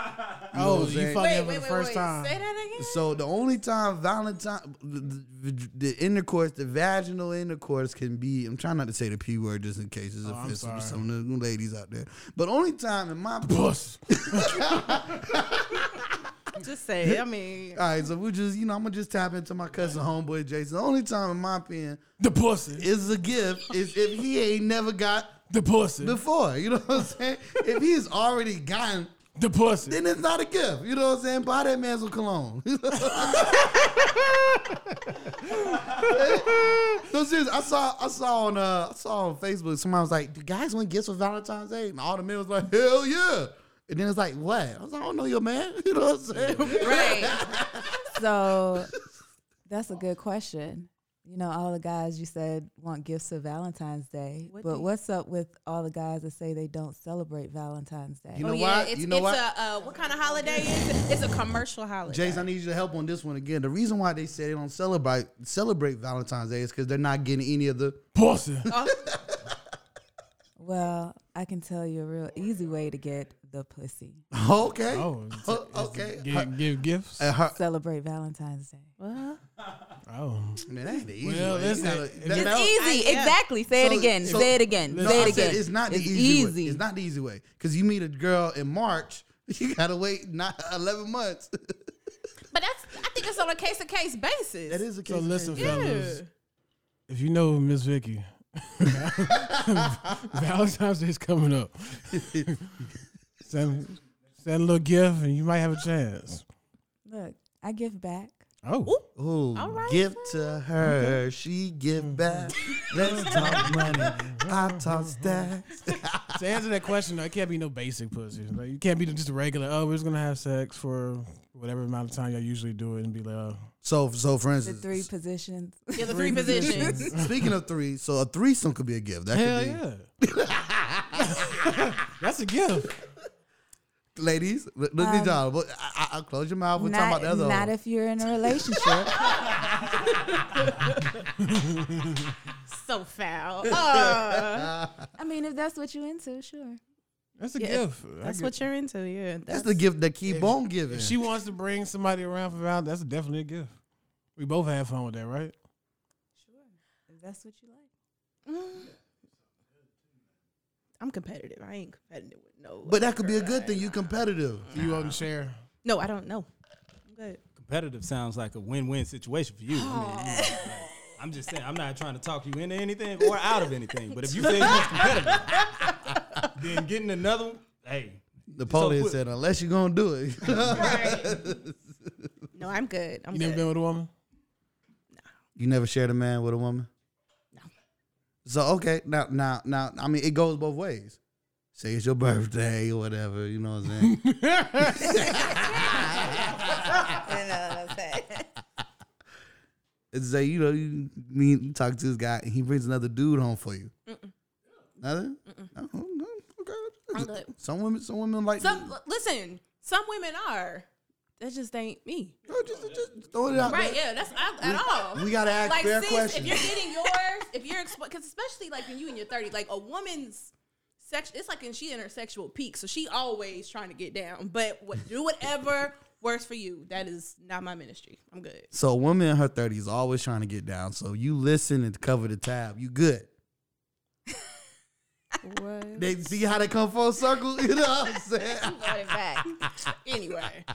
You know Oh, you saying? fucking Wait, him for wait, the first wait. time. Say that again. So the only time Valentine, the, the, the intercourse, the vaginal intercourse can be. I'm trying not to say the p word just in case it's Oh, offensive to some of the ladies out there. But only time in my Puss. Just say. I mean, All right, so we just you know I'm gonna just tap into my cousin homeboy Jason. The only time in my opinion The pussy. is a gift is if he ain't never got The pussy. before. You know what I'm saying? If he's already gotten, The pussy. then it's not a gift. You know what I'm saying? Buy that man some cologne. no, seriously, I saw I saw on uh I saw on Facebook somebody was like, "Do guys want gifts for Valentine's Day?" And all the men was like, "Hell yeah!" And then it's like, "What?" I was like, "I don't know your man." You know what I'm saying? right. So that's a good question. You know, all the guys you said want gifts for Valentine's Day, What but what's up with all the guys that say they don't celebrate Valentine's Day? You oh know yeah, why? it's You know it's why? a uh, what kind of holiday is it? It's a commercial holiday. Jason, I need you to help on this one again. The reason why they say they don't celebrate celebrate Valentine's Day is because they're not getting any of the. Pussy. Oh, Well, I can tell you a real easy way to get the pussy. Okay. Oh, it's- Oh, it's- okay. Give, give gifts. Uh, her- Celebrate Valentine's Day. Oh. man, that ain't the easy Well, way. listen, You gotta- if that- that- Easy, I- yeah. exactly. Say it again. so- say it again. Listen, say it again. It's not the It's easy, easy. way. It's not the easy way because you meet a girl in March, you gotta wait not eleven months. but that's I think it's on a case to case basis. that is a case. So listen, case. fellas. If you know Miss Vicky, Valentine's Day is coming up. Send send a little gift, and you might have a chance. Look, I give back. Oh, Ooh, All right, give to her, she give back. Let's talk money, I talk stacks. to answer that question, though, it can't be no basic pussy. Like, you can't be just a regular. Oh, we're just gonna have sex for whatever amount of time y'all usually do it, and be like, oh, So, so for The three positions. yeah, the three positions. speaking of three, so a threesome could be a gift. That hell could be. yeah. That's a gift. Ladies, look look at y'all. But I, I, I close your mouth. We're talking about the other. One. Not one. if you're in a relationship. So foul. Uh, I mean, if that's what you into, sure. That's a Yeah, gift. That's what you're into. Yeah. That's the gift that keep on giving. If she wants to bring somebody around for Valentine's, that's definitely a gift. We both have fun with that, right? Sure. If that's what you like. I'm competitive. I ain't competitive with no. but that could be a good thing. You uh, competitive. You wouldn't share. No, I don't know. I'm good. Competitive sounds like a win-win situation for you. I mean, you know, oh. like, I'm just saying, I'm not trying to talk you into anything or out of anything. But if you say you're competitive, then getting another, one, hey, Napoleon quick. said, unless you're gonna do it. No, I'm good. I'm You never good. been with a woman? No. You never shared a man with a woman? No. So okay, now now now I mean it goes both ways. Say it's your birthday or whatever, you know what I'm saying? you know what I'm saying? It's say, you know, you meet you talk to this guy and he brings another dude home for you. Nothing? Oh, no, okay. I'm good. Some women some women like Some listen. Some women are. That just ain't me. Oh, just, just throw it out Right? there. Yeah. That's I, at all. We gotta ask like, fair sis, questions. if you're getting yours, if you're because especially like when you in your 30s, like a woman's sex, it's like when she in her sexual peak, so she always trying to get down. But what, do whatever works for you. That is not my ministry. I'm good. So a woman in her thirties always trying to get down. So you listen and cover the tab. You good. What? They see how they come full circle. You know what I'm saying? Got it back. anyway,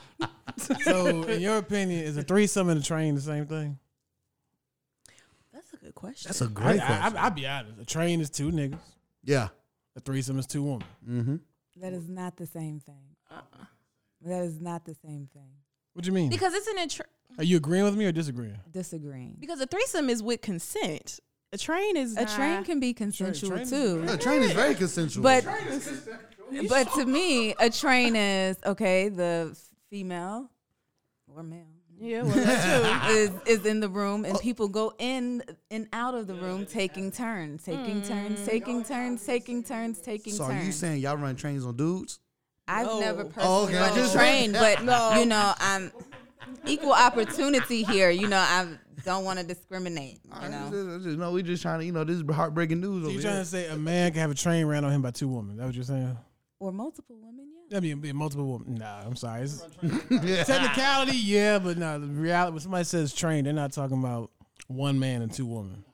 So, in your opinion, is a threesome and a train the same thing? that's a good question. That's a great I, question. I, will be honest. A train is two niggas. yeah. A threesome is two women. Mm-hmm. That is not the same thing. That is not the same thing. What do you mean? because it's an a tr- Are you agreeing with me or disagreeing? Disagreeing. because a threesome is with consent. A train is A not- train can be consensual train is- too. a train is very consensual. But but to me, a train is okay. The female or male Yeah, well, that is is in the room, and oh. people go in and out of the room, taking turns, taking turns, mm. taking turns, taking turns, taking so turns. are you saying y'all run trains on dudes? I've No. never Oh, personally okay. run a Just- train, but you know, I'm equal opportunity here. You know, I don't want to discriminate. You know, Just- just- no, we just trying to, you know, this is heartbreaking news So you're here. trying to say a man can have a train ran on him by two women? That what you're saying? or multiple women. Yeah. That'd be, be multiple women. Nah, I'm sorry. It's, Yeah. technicality, yeah, but no. The reality, when somebody says train, they're not talking about one man and two women.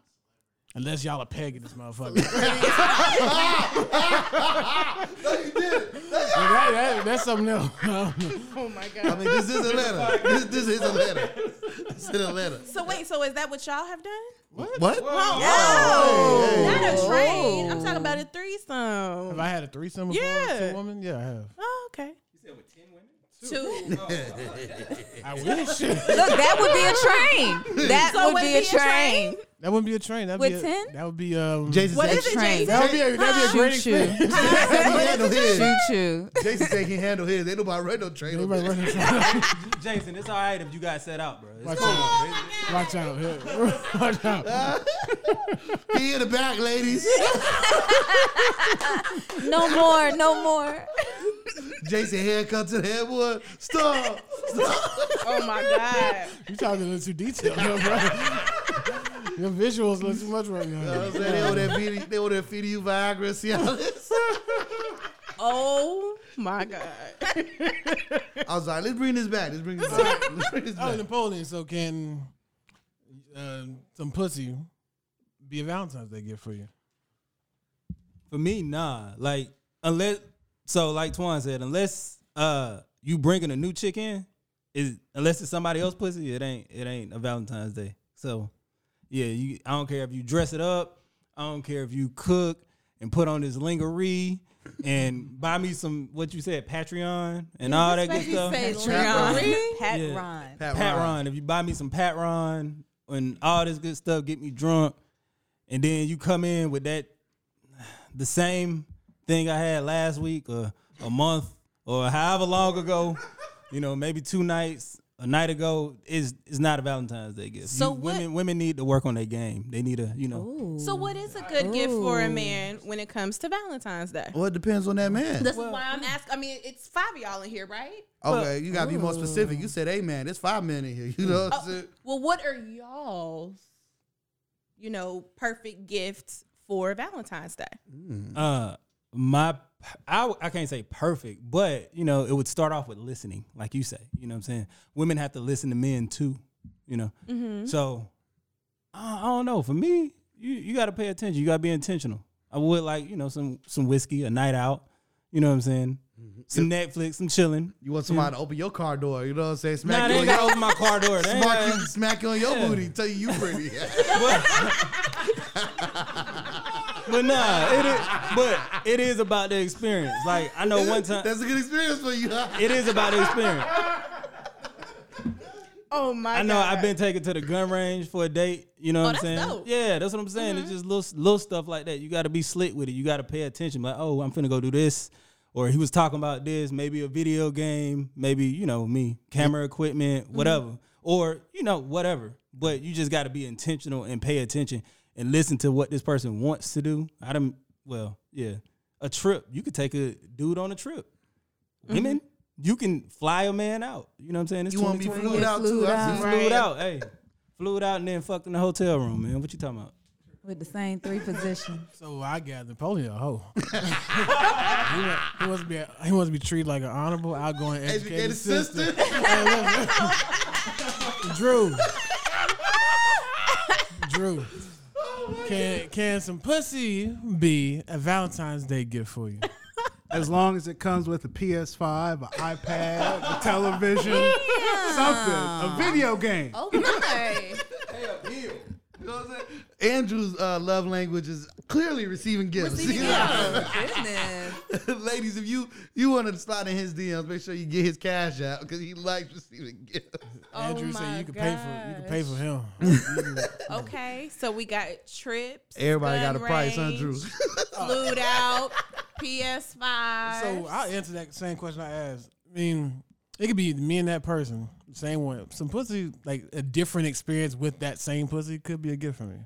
Unless y'all are pegging this motherfucker. That- that- that's something else. Oh my god! I mean, this is a letter. This, this is a letter. This is a letter. So wait, so is that what y'all have done? What? Oh, not a train. I'm talking about a threesome. have I had a threesome before? with Yeah. Two women? Yeah, I have. Oh, okay. You said with ten women? Two. I wish. Look, that would be a train. That So would would be a be a train? train. That wouldn't be a train. That'd With be a, 10? That would be um. Jason What said, is it, train. Jason? That would be a, that'd be a great Choo choo. experience. Jason said he handle his. Choo choo. Jason said he handle his. Ain't nobody run no train. over Everybody there. running around. Jason, it's all right if you got set out, bro. It's Watch cool. out. Watch out. Yeah. Watch out. He in the back, ladies. No more. No more. Jason haircut to the head, boy. Stop. Stop. Oh my god. You talking a little too detailed, bro. Your visuals look too much right now. You know now. what I'm saying? They over there feeding, they over there feeding you Viagra Cialis. Oh my god. I was like, let's bring this back. Let's bring this back. Let's bring this Oh, back. Napoleon. So can uh, some pussy be a Valentine's Day gift for you? For me, nah. Like unless so, like Twan said, unless uh you bringing a new chick in, is unless it's somebody else pussy, it ain't it ain't a Valentine's Day. So yeah, you. I don't care if you dress it up. I don't care if you cook and put on this lingerie and buy me some what you said Patrón and all that good stuff. Patrón. Pat Yeah. Ron. Pat, Pat Ron. Ron. If you buy me some Pat Ron and all this good stuff, get me drunk, and then you come in with that the same thing I had last week or a month or however long ago, you know, maybe two nights a night ago is is not a Valentine's Day gift. So You- what- women women need to work on their game. They need to, you know. Ooh. So what is a good gift for a man when it comes to Valentine's Day? Well, it depends on that man. This is why I'm asking. I mean, it's five of y'all in here, right? Okay, you gotta be more specific. You said, "Hey, man, there's five men in here." You know what I'm saying? Well, what are y'all's, you know, perfect gifts for Valentine's Day? Uh, my I, I can't say perfect, but you know, it would start off with listening, like you say. You know what I'm saying? Women have to listen to men too. You know, Mm-hmm. so I, I don't know. For me, you you got to pay attention. You got to be intentional. I would like you know some some whiskey, a night out. You know what I'm saying? Some Netflix, some chilling. You want somebody to open your car door. You know what I'm saying? Smack Nah, you they on your open my car door. Smack you, smack you on your Yeah. booty. Tell you you pretty. but nah, it is, but it is about the experience. Like I know one time, That's a good experience for you. it is about the experience. Oh my! I know God. I've been taken to the gun range for a date. You know Oh, what I'm that's saying? dope. Mm-hmm. Yeah, that's what I'm saying. It's just little little stuff like that. You got to be slick with it. You got to pay attention. Like, oh, I'm finna go do this, or he was talking about this. Maybe a video game. Maybe you know me, camera equipment, Mm-hmm. whatever, or you know whatever. But you just got to be intentional and pay attention and listen to what this person wants to do. I don't. Well, yeah, a trip. You could take a dude on a trip. Mm-hmm. Women. You can fly a man out. You know what I'm saying? It's You want me 2020. flued Get out too? flued out. see. Flew it out, hey. Flew it out and then fucked in the hotel room, man. What you talking about? with the same three positions. So I got Napoleon a hoe. he, wa- he wants to be a, he wants to be treated like an honorable, outgoing, educated, Educated sister. sister. Drew. Drew. Can can some pussy be a Valentine's Day gift for you? As long as it comes with a PS5, an iPad, a television, something, a video game. Oh okay. You know what I'm saying? Andrew's uh, love language is clearly receiving gifts. Receiving You know? Goodness. Ladies, if you you want to slide in his DMs, make sure you get his cash out because he likes receiving gifts. Andrew oh said you can pay for you can pay for him. Okay, so we got trips. Everybody got gun a price, huh, Drew? Flued out, PS5. So I'll answer that same question I asked. I mean, it could be me and that person, same one. Some pussy, like a different experience with that same pussy, could be a gift for me.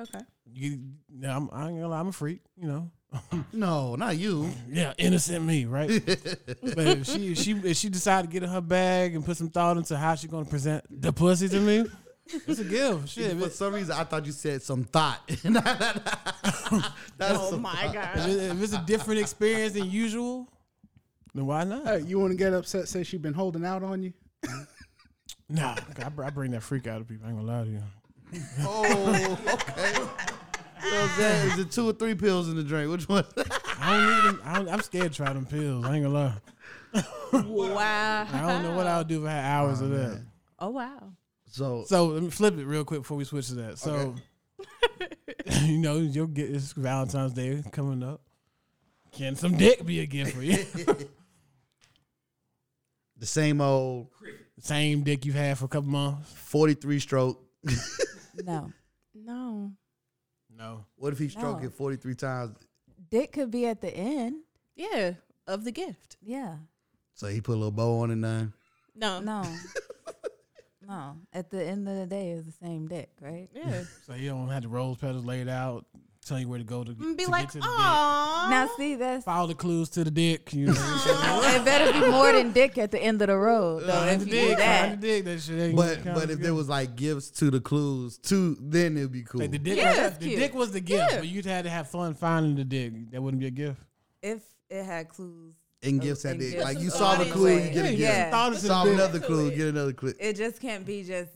Okay. You, yeah, I'm, I ain't gonna lie, I'm a freak, you know. no, not you. Yeah, innocent me, right? but if she, if she, if she decided to get in her bag and put some thought into how she gonna present the pussy to me, it's a gift. Shit, For some reason, I thought you said some thought. That's Oh some my god. it- if it's a different experience than usual, then why not? Hey, you want to get upset? Say she been holding out on you. Nah, I, I bring that freak out of people. I ain't gonna lie to you. Oh, okay. So is, that, is it two or three pills in the drink? Which one? I don't need them. I don't, I'm scared to try them pills. I ain't gonna lie. Wow. I don't know what I'll do if I had hours of oh, that. Oh wow. So, So let me flip it real quick before we switch to that. So, you know, you'll get it's Valentine's Day coming up. Can some dick be a gift for you? the same old Same dick you've had for a couple months. 43 stroke. No. No. No. What if he stroked No. it 43 times? Dick could be at the end. Yeah. Of the gift. Yeah. So he put a little bow on it now. No. No. no. At the end of the day, it's the same dick, right? Yeah. So you don't have the rose petals laid out, tell you where to go to, be to like, get to the dick. oh. Now, see, that's Follow the clues to the dick. You know what I'm saying? it. Better be more than dick at the end of the road, though. Find if the you dick, do find that, the dick. That shit ain't But but if gift. there was like gifts to the clues too, then it'd be cool. Like the dick, Yeah, was, the cute. dick was the gift, Yeah. but you'd had to have fun finding the dick. That wouldn't be a gift. if it had clues, and gifts at and the like you Some saw the clue, you get a gift. Yeah. Thought into the Saw another clue, get another clue. it just can't be just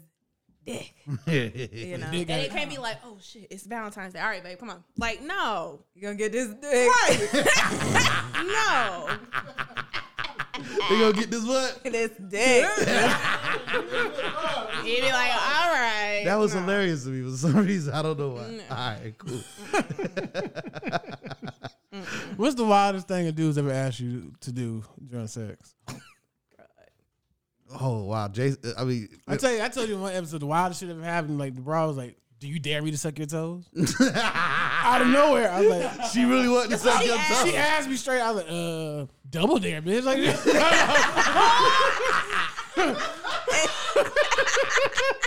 dick. You know, Dick And it can't be like, oh shit, it's Valentine's Day. All right, babe, come on. Like, no. you gonna get this dick. No. They gonna get this what? this dick. You'd be like, all right. That was no. hilarious to me for some reason. I don't know why. All right, cool. What's the wildest thing a dude's ever asked you to do during sex? Oh wow, Jason. I mean, I tell you, I told you in one episode the wildest shit ever happened. Like the bra was like, "Do you dare me to suck your toes?" Out of nowhere, I was like, she really wanted to suck your she asked me straight. I was like, "Uh, double dare, bitch!" Like,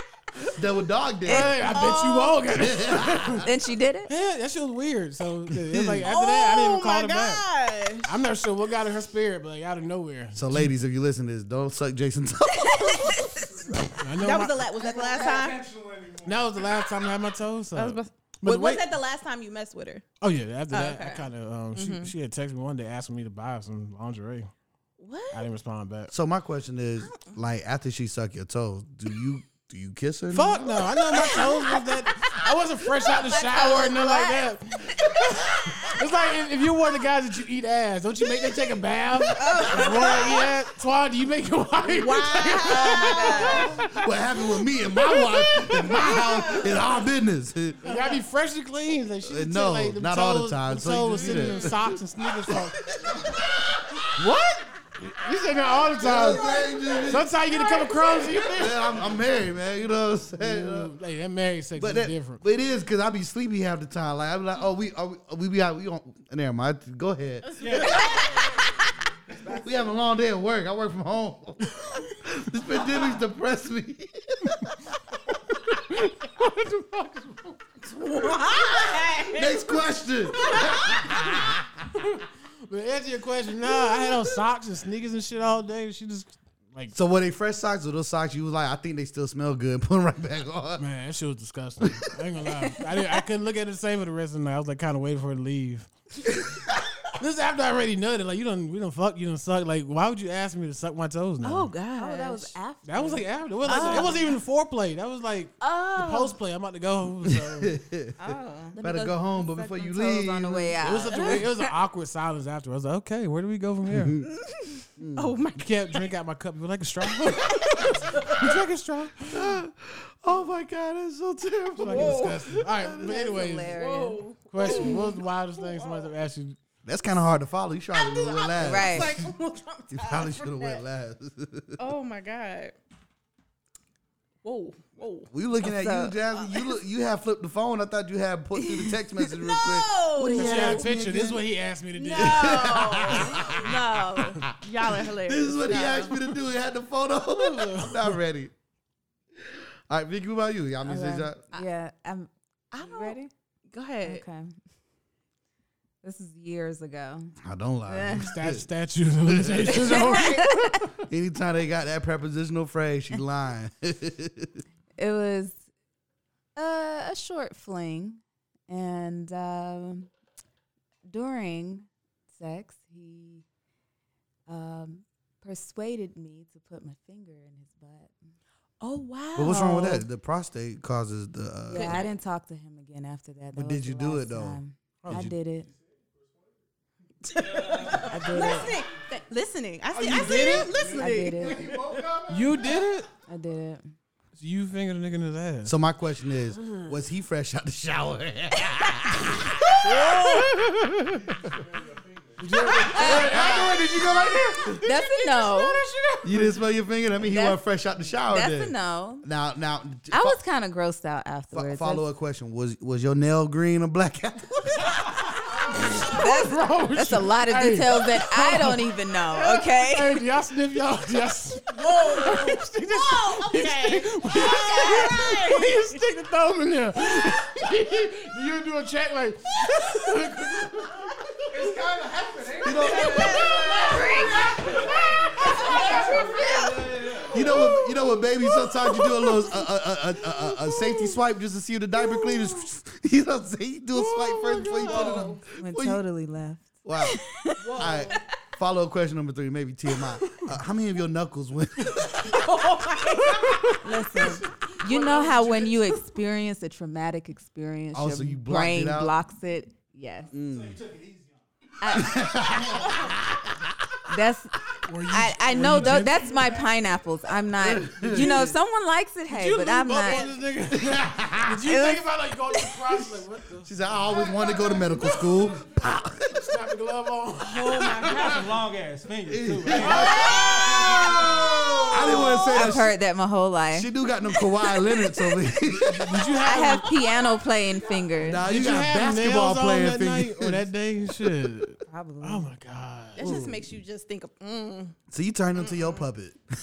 Double dog did. Hey, I bet you won't. Yeah, Then she did it. Yeah, that shit was weird. So it was like after that, I didn't even oh call my her back. I'm not sure what got in her spirit, but like out of nowhere. So, ladies, if you listen to this, don't suck Jason's toe. I know That my- was the la- was that the last time? that was the last time I had my toes. So. That was bef- But was, that the last time you messed with her? Oh yeah, after Oh, that, I kind of um, she she had texted me one day asking me to buy some lingerie. What? I didn't respond back. so my question is, like, after she suck your toes, do you do you kiss her? Fuck no, I know my toes was that. I wasn't fresh out the shower and nothing like that. it's like if, if you're one of the guys that you eat ass, don't you make them take a bath? Before they? Twan, do you make your wife? Wow. Oh my god. What happened with me and my wife in my house is our business. You gotta be fresh and clean. Like she Uh, no, like, them not all the toes- time, them so you toes was just do sitting that. in socks and sneakers. For, what? You say that all the time. Sometimes you get a couple crumbs. You Yeah, I'm, I'm married, man. You know what I'm saying? Hey, that married sex But is that, different. but it is because I be sleepy half the time. Like I'm like, oh, we are we, we be out. We on. Never mind. Go ahead. we have a long day at work. I work from home. this pandemic's depressed me. What? Next question. But to answer your question, nah, I had on socks and sneakers and shit all day. She just like, So were they fresh socks or those socks? You was like, I think they still smell good. Put them right back on. man, that shit was disgusting. I ain't gonna lie. I, didn't, I couldn't look at it the same for the rest of the night. I was like kind of waiting for her to leave. This is after I already nutted. Like you don't, we don't fuck, you don't suck. Like why would you ask me to suck my toes now? Oh god. Oh, that was after. That was like after. It, was like, it wasn't even the foreplay. That was like oh. the post play. I'm about to go. So Oh. Better go home, but before you leave, on the way out. was such a weird, it was an awkward silence after. I was like, okay, where do we go from here? you Oh my You can't drink out my cup. You like a straw? you drink a straw? Oh my god, that's so terrible. Like disgusting. All right, but anyways, question: What was the wildest thing somebody ever asked you? That's kind of hard to follow. You should have went last. Right. like You probably should have went last. Oh my god. Whoa. Whoa. we looking at So- you, Jasmine. You look, you have flipped the phone. I thought you had put through the text message real quick. No. What do you She have had a asked me picture. This is what he asked me to do. No. no. Y'all are hilarious. This is what he asked me to do. He had the photo. I'm not ready. All right, Vicky, what about you? Y'all mean say Okay. Yeah, um, I'm I you don't- ready. Go ahead. Okay. This is years ago. I don't lie. Stat, statute of limitations. Anytime they got that prepositional phrase, she lying. It was uh, a short fling, and um, during sex, he um, persuaded me to put my finger in his butt. Oh wow. but what's wrong with that? The prostate causes the. Uh, Yeah, I didn't talk to him again after that. But did you do it, though? time. I did did it. I did it. Listening. Th- Listening. I oh, see. you I did see it? you listening. I did it. you did it. I did it. So you fingered a nigga in his ass. So my question is, was he fresh out the shower? did you go like this? That's a no. you didn't smell your finger? I mean, he That's- wasn't fresh out the shower. That's then. a no. Now, now, I was kind of grossed out fo- afterwards. follow up question: Was was your nail green or black? That's, that's, that's a lot of details that I don't even know. Okay. Hey, do y'all sniff y'all? Do y'all s- Whoa. Okay. When you stick the thumb in there, do you do a check like? It's kind of happening. You know what? You know what, baby? Sometimes you do a little a, a, a, a, safety swipe just to see if the diaper clean is. You know what I'm saying? You do a swipe first before you put it on. Went Well, you- totally left. Wow. All right. Follow up question number three, maybe TMI. Uh, how many of your knuckles went? Listen, you know how when you experience a traumatic experience, Oh, your so you blocked brain it out? blocks it. Yes. I- that's. I, I know though that's my pineapples. I'm not. You know, if someone likes it, hey, but I'm not. Did you think about like going through the process? Like, what the? She said, I always wanted to go to medical school. Snap the glove on. Oh my god, some long ass fingers too. I didn't want to say that. I've that. heard that my whole life. She, she do got them Kawhi Leonard's over here. I have piano playing fingers. Nah, you Did you got have basketball playing that night or fingers. that day? Shit. Probably. Oh my god. That just makes you just think of. Mm. So you turned into your puppet.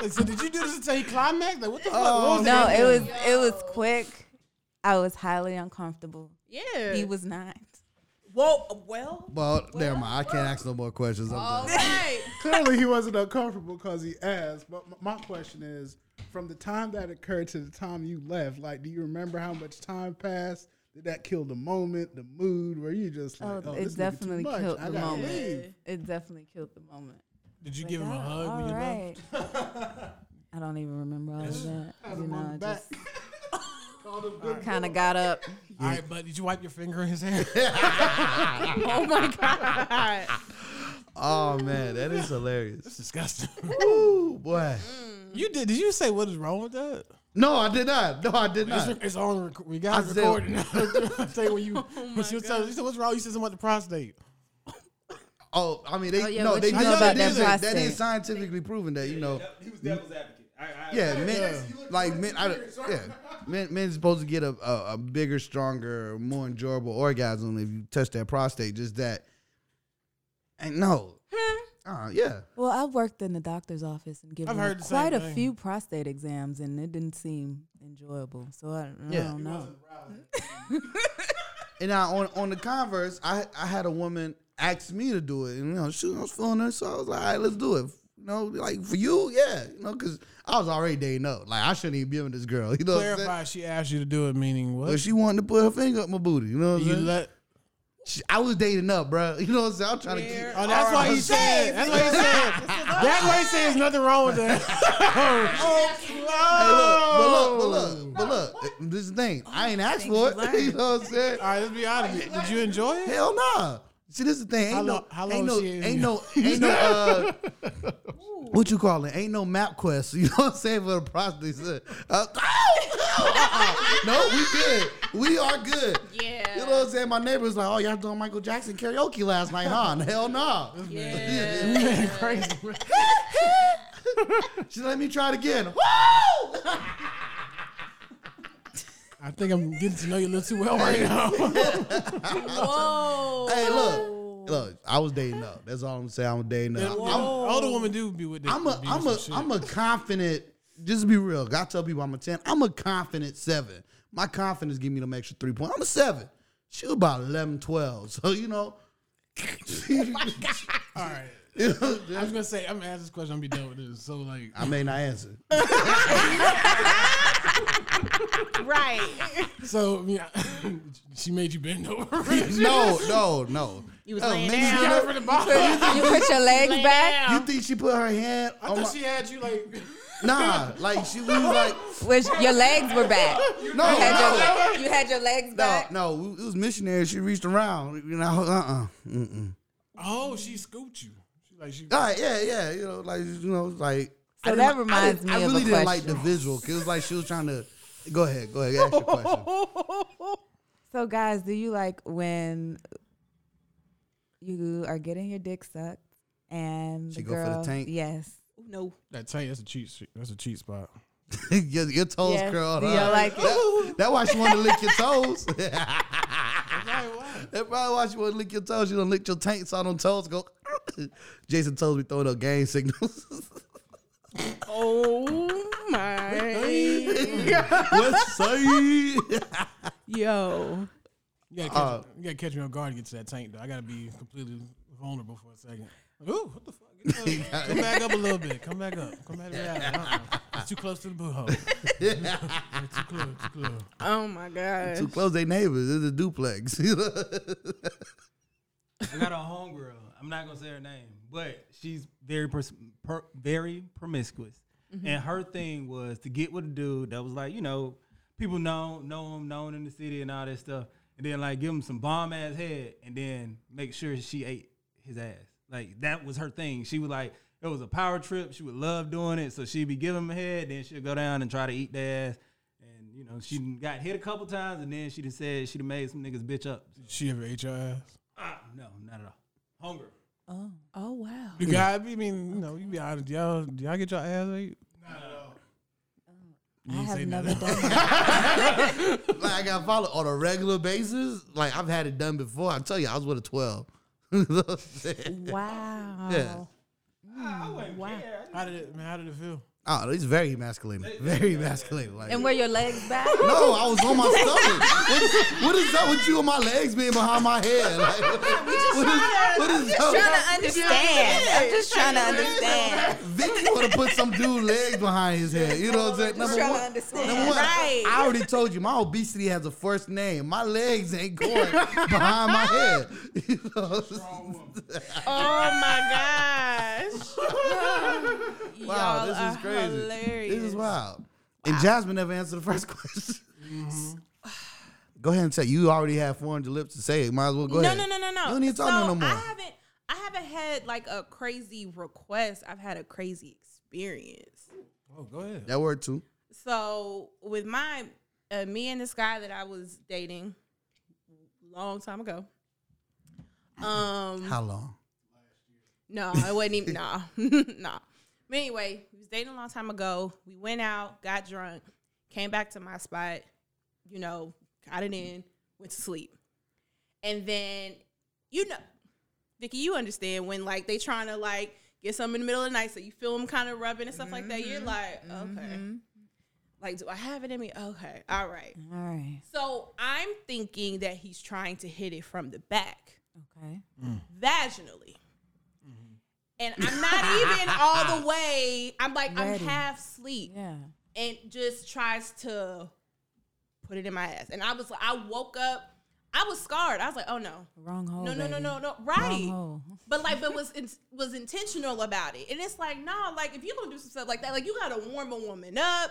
Like, so did you do this until he climaxed? Like, what the fuck? Oh, What was No, that? it was it was quick. I was highly uncomfortable. Yeah. He was not. Whoa. Well. Well, never mind. I can't ask no more questions. I'm All done. right. Clearly, he wasn't uncomfortable because he asked. But my question is, from the time that occurred to the time you left, like, do you remember how much time passed? Did that kill the moment, the mood? Where you just Oh, like, oh, it this definitely too much. killed I the moment. leave. It definitely killed the moment. Did you Like, give him a oh, hug when all you left? I don't even remember all of that. Had You know, back. just Called kind of got up. All right, but did you wipe your finger in his hair? Oh my god. Oh man, that is hilarious. That's disgusting. Ooh, boy. Mm. you did? Did you say what is wrong with that? No, I did not. No, I did not. it's on. rec- We got I it said- recorded. now. I say when you oh when she was telling, you said what's wrong. You said something about the prostate. Oh, I mean, they Oh, yeah, no, they you did know that. about That is, that that is scientifically proven that you know. He was devil's advocate. I, I, Yeah, men, like men, I, yeah, men, men's supposed to get a, a, a bigger, stronger, more enjoyable orgasm if you touch that prostate. Just that, and no, uh, yeah, Well, I've worked in the doctor's office and given I've heard quite same a thing. few prostate exams, and it didn't seem enjoyable. So I, I Yeah. don't know. And now on on the converse, I I had a woman ask me to do it, and you know, shoot, I was feeling her, so I was like, all right, let's do it. You know, like for you, yeah, you know, because I was already dating up. Like I shouldn't even be with this girl. You know, what I'm? Clarify. She asked you to do it, meaning what? But she wanted to put her finger up my booty. You know what you saying? let. She- I was dating up, bro. You know what I'm saying? I'm trying to keep. Oh, that's why he said. That's why he said. That's why he said. There's nothing wrong with that. Hey, look, but look, but look, but look. This is the thing. I ain't asked for it. you know what I'm saying? All right, let's be honest. Did you enjoy it? Hell nah. See, this is the thing. Ain't How no, long- how ain't long no, is? ain't no, ain't no. Uh, what you call it? Ain't no MapQuest. You know what I'm saying for the prostate. Uh, uh-uh. no, we good. We are good. Yeah. You know what I'm saying? My neighbor's like, "Oh, y'all doing Michael Jackson karaoke last night, huh?" Hell no. Yeah. Crazy. She let me try it again. Woo! I think I'm getting to know you a little too well right now. Whoa. Hey, look, look. I was dating up. That's all I'm saying. I was dating up. I'm, Older women do be with this. I'm a, be I'm with a, some I'm a confident. Just to be real, I tell people I'm a ten. I'm a confident seven. My confidence give me them extra three points. I'm a seven. She was about 11, 12. So you know. All right. you know, I was gonna say I'm gonna ask this question. I'm gonna be done with this. So like, I may not answer. Right. so I mean, she made you bend over. No, no, no. You was Oh, laying nigga, down. you know- From the bottom. You put your legs Lay back, You think she put her hand I on thought my? she had you like. Nah, like she was like, which your legs were back. no, You had no, your, you had your legs no, back. no. It was missionary. She reached around. You know, uh, uh mm-mm. Oh, she scooped you. She like she. All right, yeah, yeah. You know, like you know, like. So I that didn't- I reminds me I of really a didn't like the visual. visual. 'cause It was like she was trying to. Go ahead, go ahead. Ask your question. So, guys, do you like when you are getting your dick sucked and She the go for the tank? Yes. No. That tell you that's a cheat. sh- That's a cheat spot. your, your toes Yes. curled Do you like it? That- That's why she wanted to lick your toes. That's probably why she wanted to lick your toes. She don't lick your tank, so them toes go. Jason toes be throwing up gang signals. Oh my. god! What's say? Yo. You gotta, catch, Uh, you gotta catch me on guard to get to that tank though. I gotta be completely vulnerable for a second. Like, Ooh, what the fuck? Come back up a little bit. Come back up. Come back up. reality. Uh-uh. It's too close to the boot hole. too close. Too close. Oh my god. Too close, they neighbors. It's a duplex. I got a homegirl. I'm not gonna say her name, but she's very pers- per- very promiscuous. And her thing was to get with a dude that was like, you know, people know know him, known in the city and all that stuff, and then like give him some bomb ass head, and then make sure she ate his ass. Like that was her thing. She was like, it was a power trip. She would love doing it, so she'd be giving him a head, then she'd go down and try to eat their ass. And you know, she got hit a couple times, and then she done said she'd have made some niggas bitch up. She ever ate your ass? Ah, no, not at all. Hunger. Oh. Oh wow. You guys, I mean, you know, you be honest. Y'all, do y'all get your ass ate? You I ain't say have never done that. like I got followed on a regular basis. Like I've had it done before. I tell you, I was with a twelve. You know what I'm saying? wow. Yeah. Ah, I wouldn't Wow. care. How did it? Man, how did it feel? Oh, it's very emasculating. Very emasculating. Like, And were your legs back? no, I was on my stomach. What is, what is up with you and my legs being behind my head? Like, what, what is, what is up? trying to understand. I'm just trying to understand. Vicky want to put some dude legs behind his head. You know what I'm saying? Number trying to one, understand. number one, Right. I already told you my obesity has a first name. My legs ain't going behind my head. You know? Oh my gosh. Wow, Y'all this is crazy. Hilarious. This is wild. And Jasmine never answered the first question. Mm-hmm. Go ahead and say you already have 400 lips to say it. Might as well go no, ahead. no, no, no, no. You don't need to talk so no more. I haven't, I haven't had like a crazy request. I've had a crazy experience. Oh, go ahead. That word too. So with my, uh, me and this guy that I was dating, long time ago. Um, How long? No, it wasn't even. no, no. But anyway, we was dating a long time ago. We went out, got drunk, came back to my spot. You know, got it in, went to sleep, and then you know, Vicky, you understand when like they trying to like get something in the middle of the night, so you feel them kind of rubbing and stuff like that. You're mm-hmm. like, okay, mm-hmm. like do I have it in me? Okay, all right. All right. So I'm thinking that he's trying to hit it from the back Okay. Mm. vaginally. Mm-hmm. And I'm not even all the way. I'm like, Ready. I'm half asleep. Yeah. And just tries to put it in my ass. And I was like, I woke up, I was scarred. I was like, oh no. Wrong hole. No, no, no, baby. no, no. Wrong Right. hole. But like, but was in, was intentional about it. And it's like, no, like if you're gonna do some stuff like that, like you gotta warm a woman up.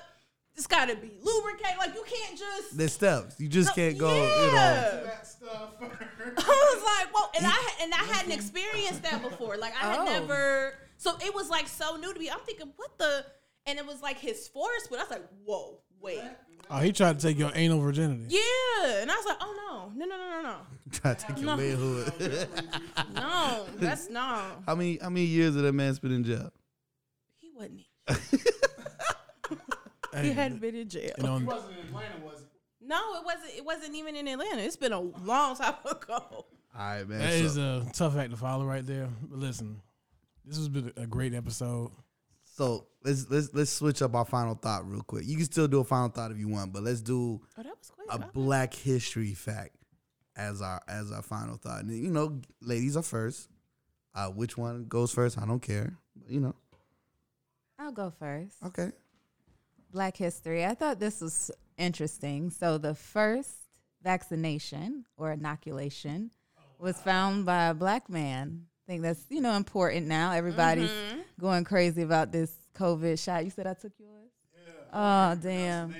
It's gotta be lubricated. Like you can't just There's steps. You just No, can't go, you know. yeah. I was like, well, and I and I hadn't experienced that before. Like I had Oh. never. So it was like so new to me. I'm thinking, what the? And it was like his force, but I was like, whoa, wait, Oh, he tried to take your anal virginity. yeah. And I was like, oh no, no, no, no, no, no. Try to take your No. manhood. no, no, that's no. how many how many years did that man spend in jail? He wasn't. Hey, He hadn't been in jail. you know, wasn't in Atlanta, was it? No, it wasn't. It wasn't even in Atlanta. It's been a long time ago. All right, man. that so- is a tough act to follow right there. But listen, this has been a great episode. So let's let's let's switch up our final thought real quick. You can still do a final thought if you want, but let's do Oh, that was quick. a? Black History fact as our as our final thought. And, you know, ladies are first. Uh, which one goes first? I don't care. You know, I'll go first. okay. Black history. I thought this was interesting. So the first vaccination or inoculation was found by a black man. I think that's you know important now. Everybody's Mm-hmm. Going crazy about this COVID shot. You said I took yours. Yeah. Oh damn.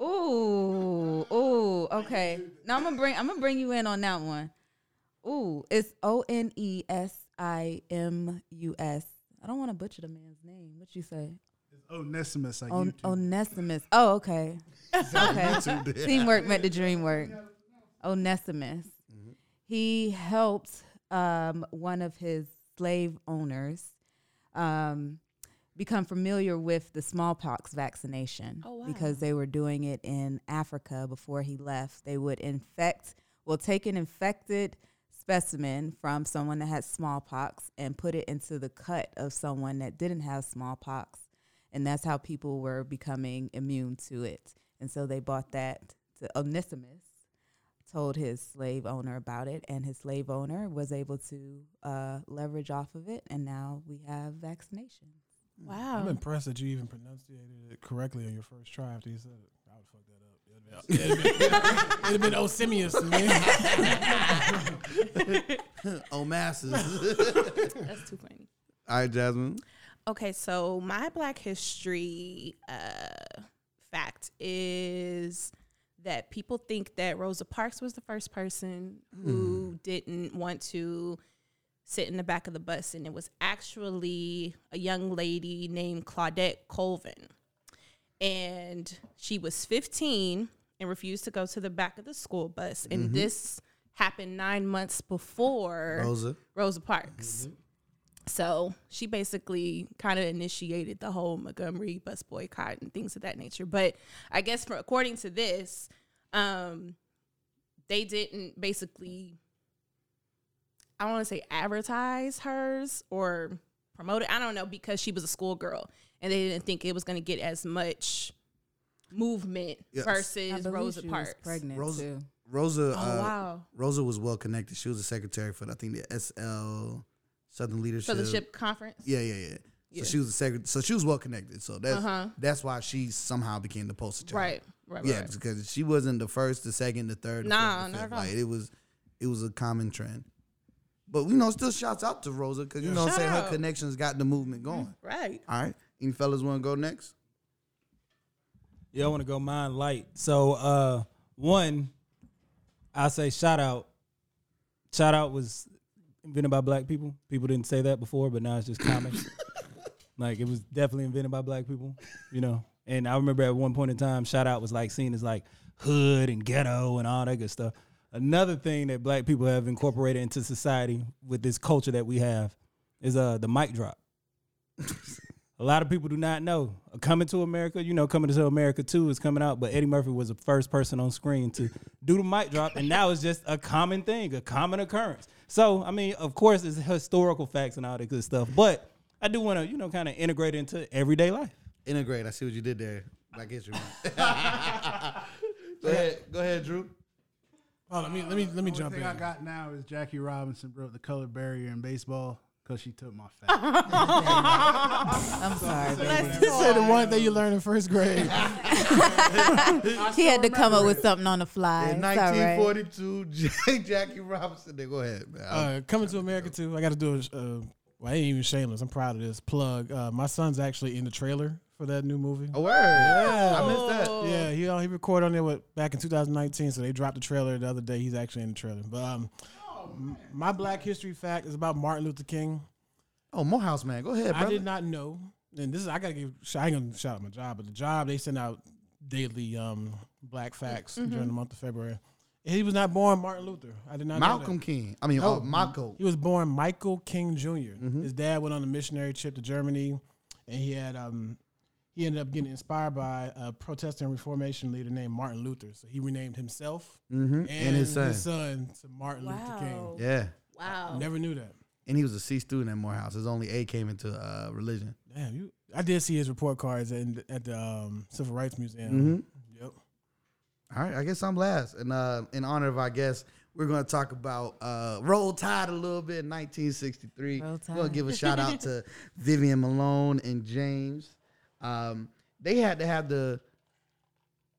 Ooh, ooh. Okay. Now I'm gonna bring I'm gonna bring you in on that one. Ooh, it's O N E S I M U S. I don't want to butcher the man's name. What you say? It's Onesimus, like On, YouTube. Onesimus. Oh, okay. Okay. Teamwork meant the dream work. Onesimus. He helped um, one of his slave owners um, become familiar with the smallpox vaccination Oh, wow. because they were doing it in Africa before he left. They would infect, well, take an infected specimen from someone that had smallpox and put it into the cut of someone that didn't have smallpox and that's how people were becoming immune to it. And so they bought that to Onesimus, told his slave owner about it, and his slave owner was able to uh, leverage off of it, and now we have vaccinations. Wow, I'm impressed that you even pronunciated it correctly on your first try after you said it. I would fuck that up. It'd have been, it'd been Osimius to me. Oh, masses. That's too funny. All right, Jasmine. Okay, so my Black History uh, fact is that people think that Rosa Parks was the first person who hmm. didn't want to sit in the back of the bus, and it was actually a young lady named Claudette Colvin. And she was 15 and refused to go to the back of the school bus. And mm-hmm. this happened nine months before Rosa. Rosa Parks. Mm-hmm. So she basically kind of initiated the whole Montgomery bus boycott and things of that nature. But I guess for according to this, um, they didn't basically I don't want to say advertise hers or promote it. I don't know because she was a schoolgirl and they didn't think it was going to get as much movement Yes. Versus Rosa she was Parks. pregnant Rosa, too. Rosa, Oh uh, wow! Rosa was well connected. She was a secretary for I think the SL Southern Leadership. For the ship conference. Yeah, yeah, yeah. So she was a secretary. So she was well connected. So that's Uh-huh. that's why she somehow became the poster child. Right. Right. Yeah, right. because she wasn't the first, the second, the third. The Nah, fourth, the not fifth. at all. Like it was, it was a common trend. But you know, still shouts out to Rosa because you know, what I'm Shout saying her out. connections got the movement going. Right. All right, any fellas want to go next? Yeah, I want to go mine light. So, uh, one, I say shout out. Shout out was invented by black people. People didn't say that before, but now it's just common. like it was definitely invented by black people, you know. And I remember at one point in time, shout out was like seen as like hood and ghetto and all that good stuff. Another thing that black people have incorporated into society with this culture that we have is uh the mic drop. A lot of people do not know. Coming to America, you know, Coming to America 2 is coming out, but Eddie Murphy was the first person on screen to do the mic drop, and now it's just a common thing, a common occurrence. So, I mean, of course, it's historical facts and all that good stuff, but I do want to, you know, kind of integrate it into everyday life. Integrate. I see what you did there. Black History Month. go ahead, go ahead, Drew. Oh, let me let me let me Only jump thing in. I got now is Jackie Robinson broke the color barrier in baseball because she took my fat. I'm sorry, baby. He said the one thing you learned in first grade. He had to come up with something on the fly. In It's all right. 1942, J- Jackie Robinson. Then go ahead, man. Uh, coming to America too. I got to do a. Uh, well, I ain't even shameless. I'm proud of this plug. Uh, my son's actually in the trailer for that new movie. Oh, word. Yeah, I missed that. Yeah, he uh, he recorded on there with, back in 2019. So they dropped the trailer the other day. He's actually in the trailer. But um, m- my Black History fact is about Martin Luther King. Oh, Morehouse man, go ahead, I did not know, and this is I gotta give. I ain't gonna shout out my job, but the job they send out daily um Black facts during the month of February. He was not born Martin Luther. I did not. know that. Malcolm King. I mean, No. oh, Malcolm. He was born Michael King junior His dad went on a missionary trip to Germany, and he had um he ended up getting inspired by a Protestant Reformation leader named Martin Luther. So he renamed himself Mm-hmm. and, his son. to Martin Luther King. Yeah, Wow. Never knew that. and he was a C student at Morehouse. His only A came into uh, religion. Damn, you. I did see his report cards in, at the um, Civil Rights Museum. Mhm. Yep. All right, I guess I'm last. And uh, in honor of our guest, we're going to talk about uh, Roll Tide a little bit in 1963. Roll We're going to give a shout out to Vivian Malone and James. Um, they had to have the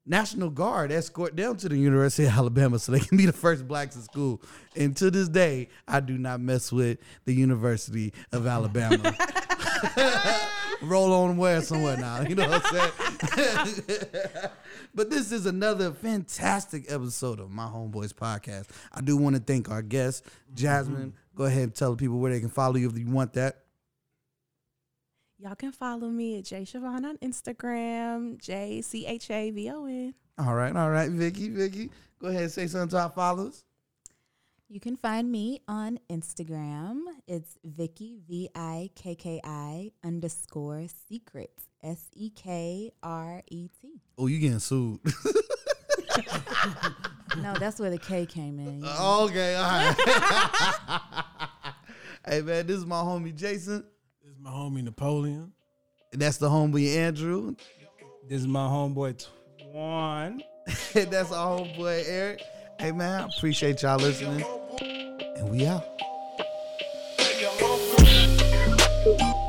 National Guard escort them to the University of Alabama so they can be the first blacks in school. And to this day, I do not mess with the University of Alabama. Roll on where somewhere now. You know what I'm saying? but this is another fantastic episode of my Homeboys podcast. I do want to thank our guest, Jasmine. Go ahead and tell the people where they can follow you if you want that. Y'all can follow me at J Chavon on Instagram, J C H A V O N. All right, all right, Vicky, Vicky. Go ahead and say something to our followers. You can find me on Instagram. It's Vicky V I K K I underscore secrets S E K R E T. Oh, you getting sued. No, that's where the K came in. okay, all right. hey man, this is my homie Jason. This is my homie Napoleon. And that's the homie Andrew. This is my homeboy Twan. That's our homeboy Eric. Hey man, I appreciate y'all listening. And we out. Hey, yo,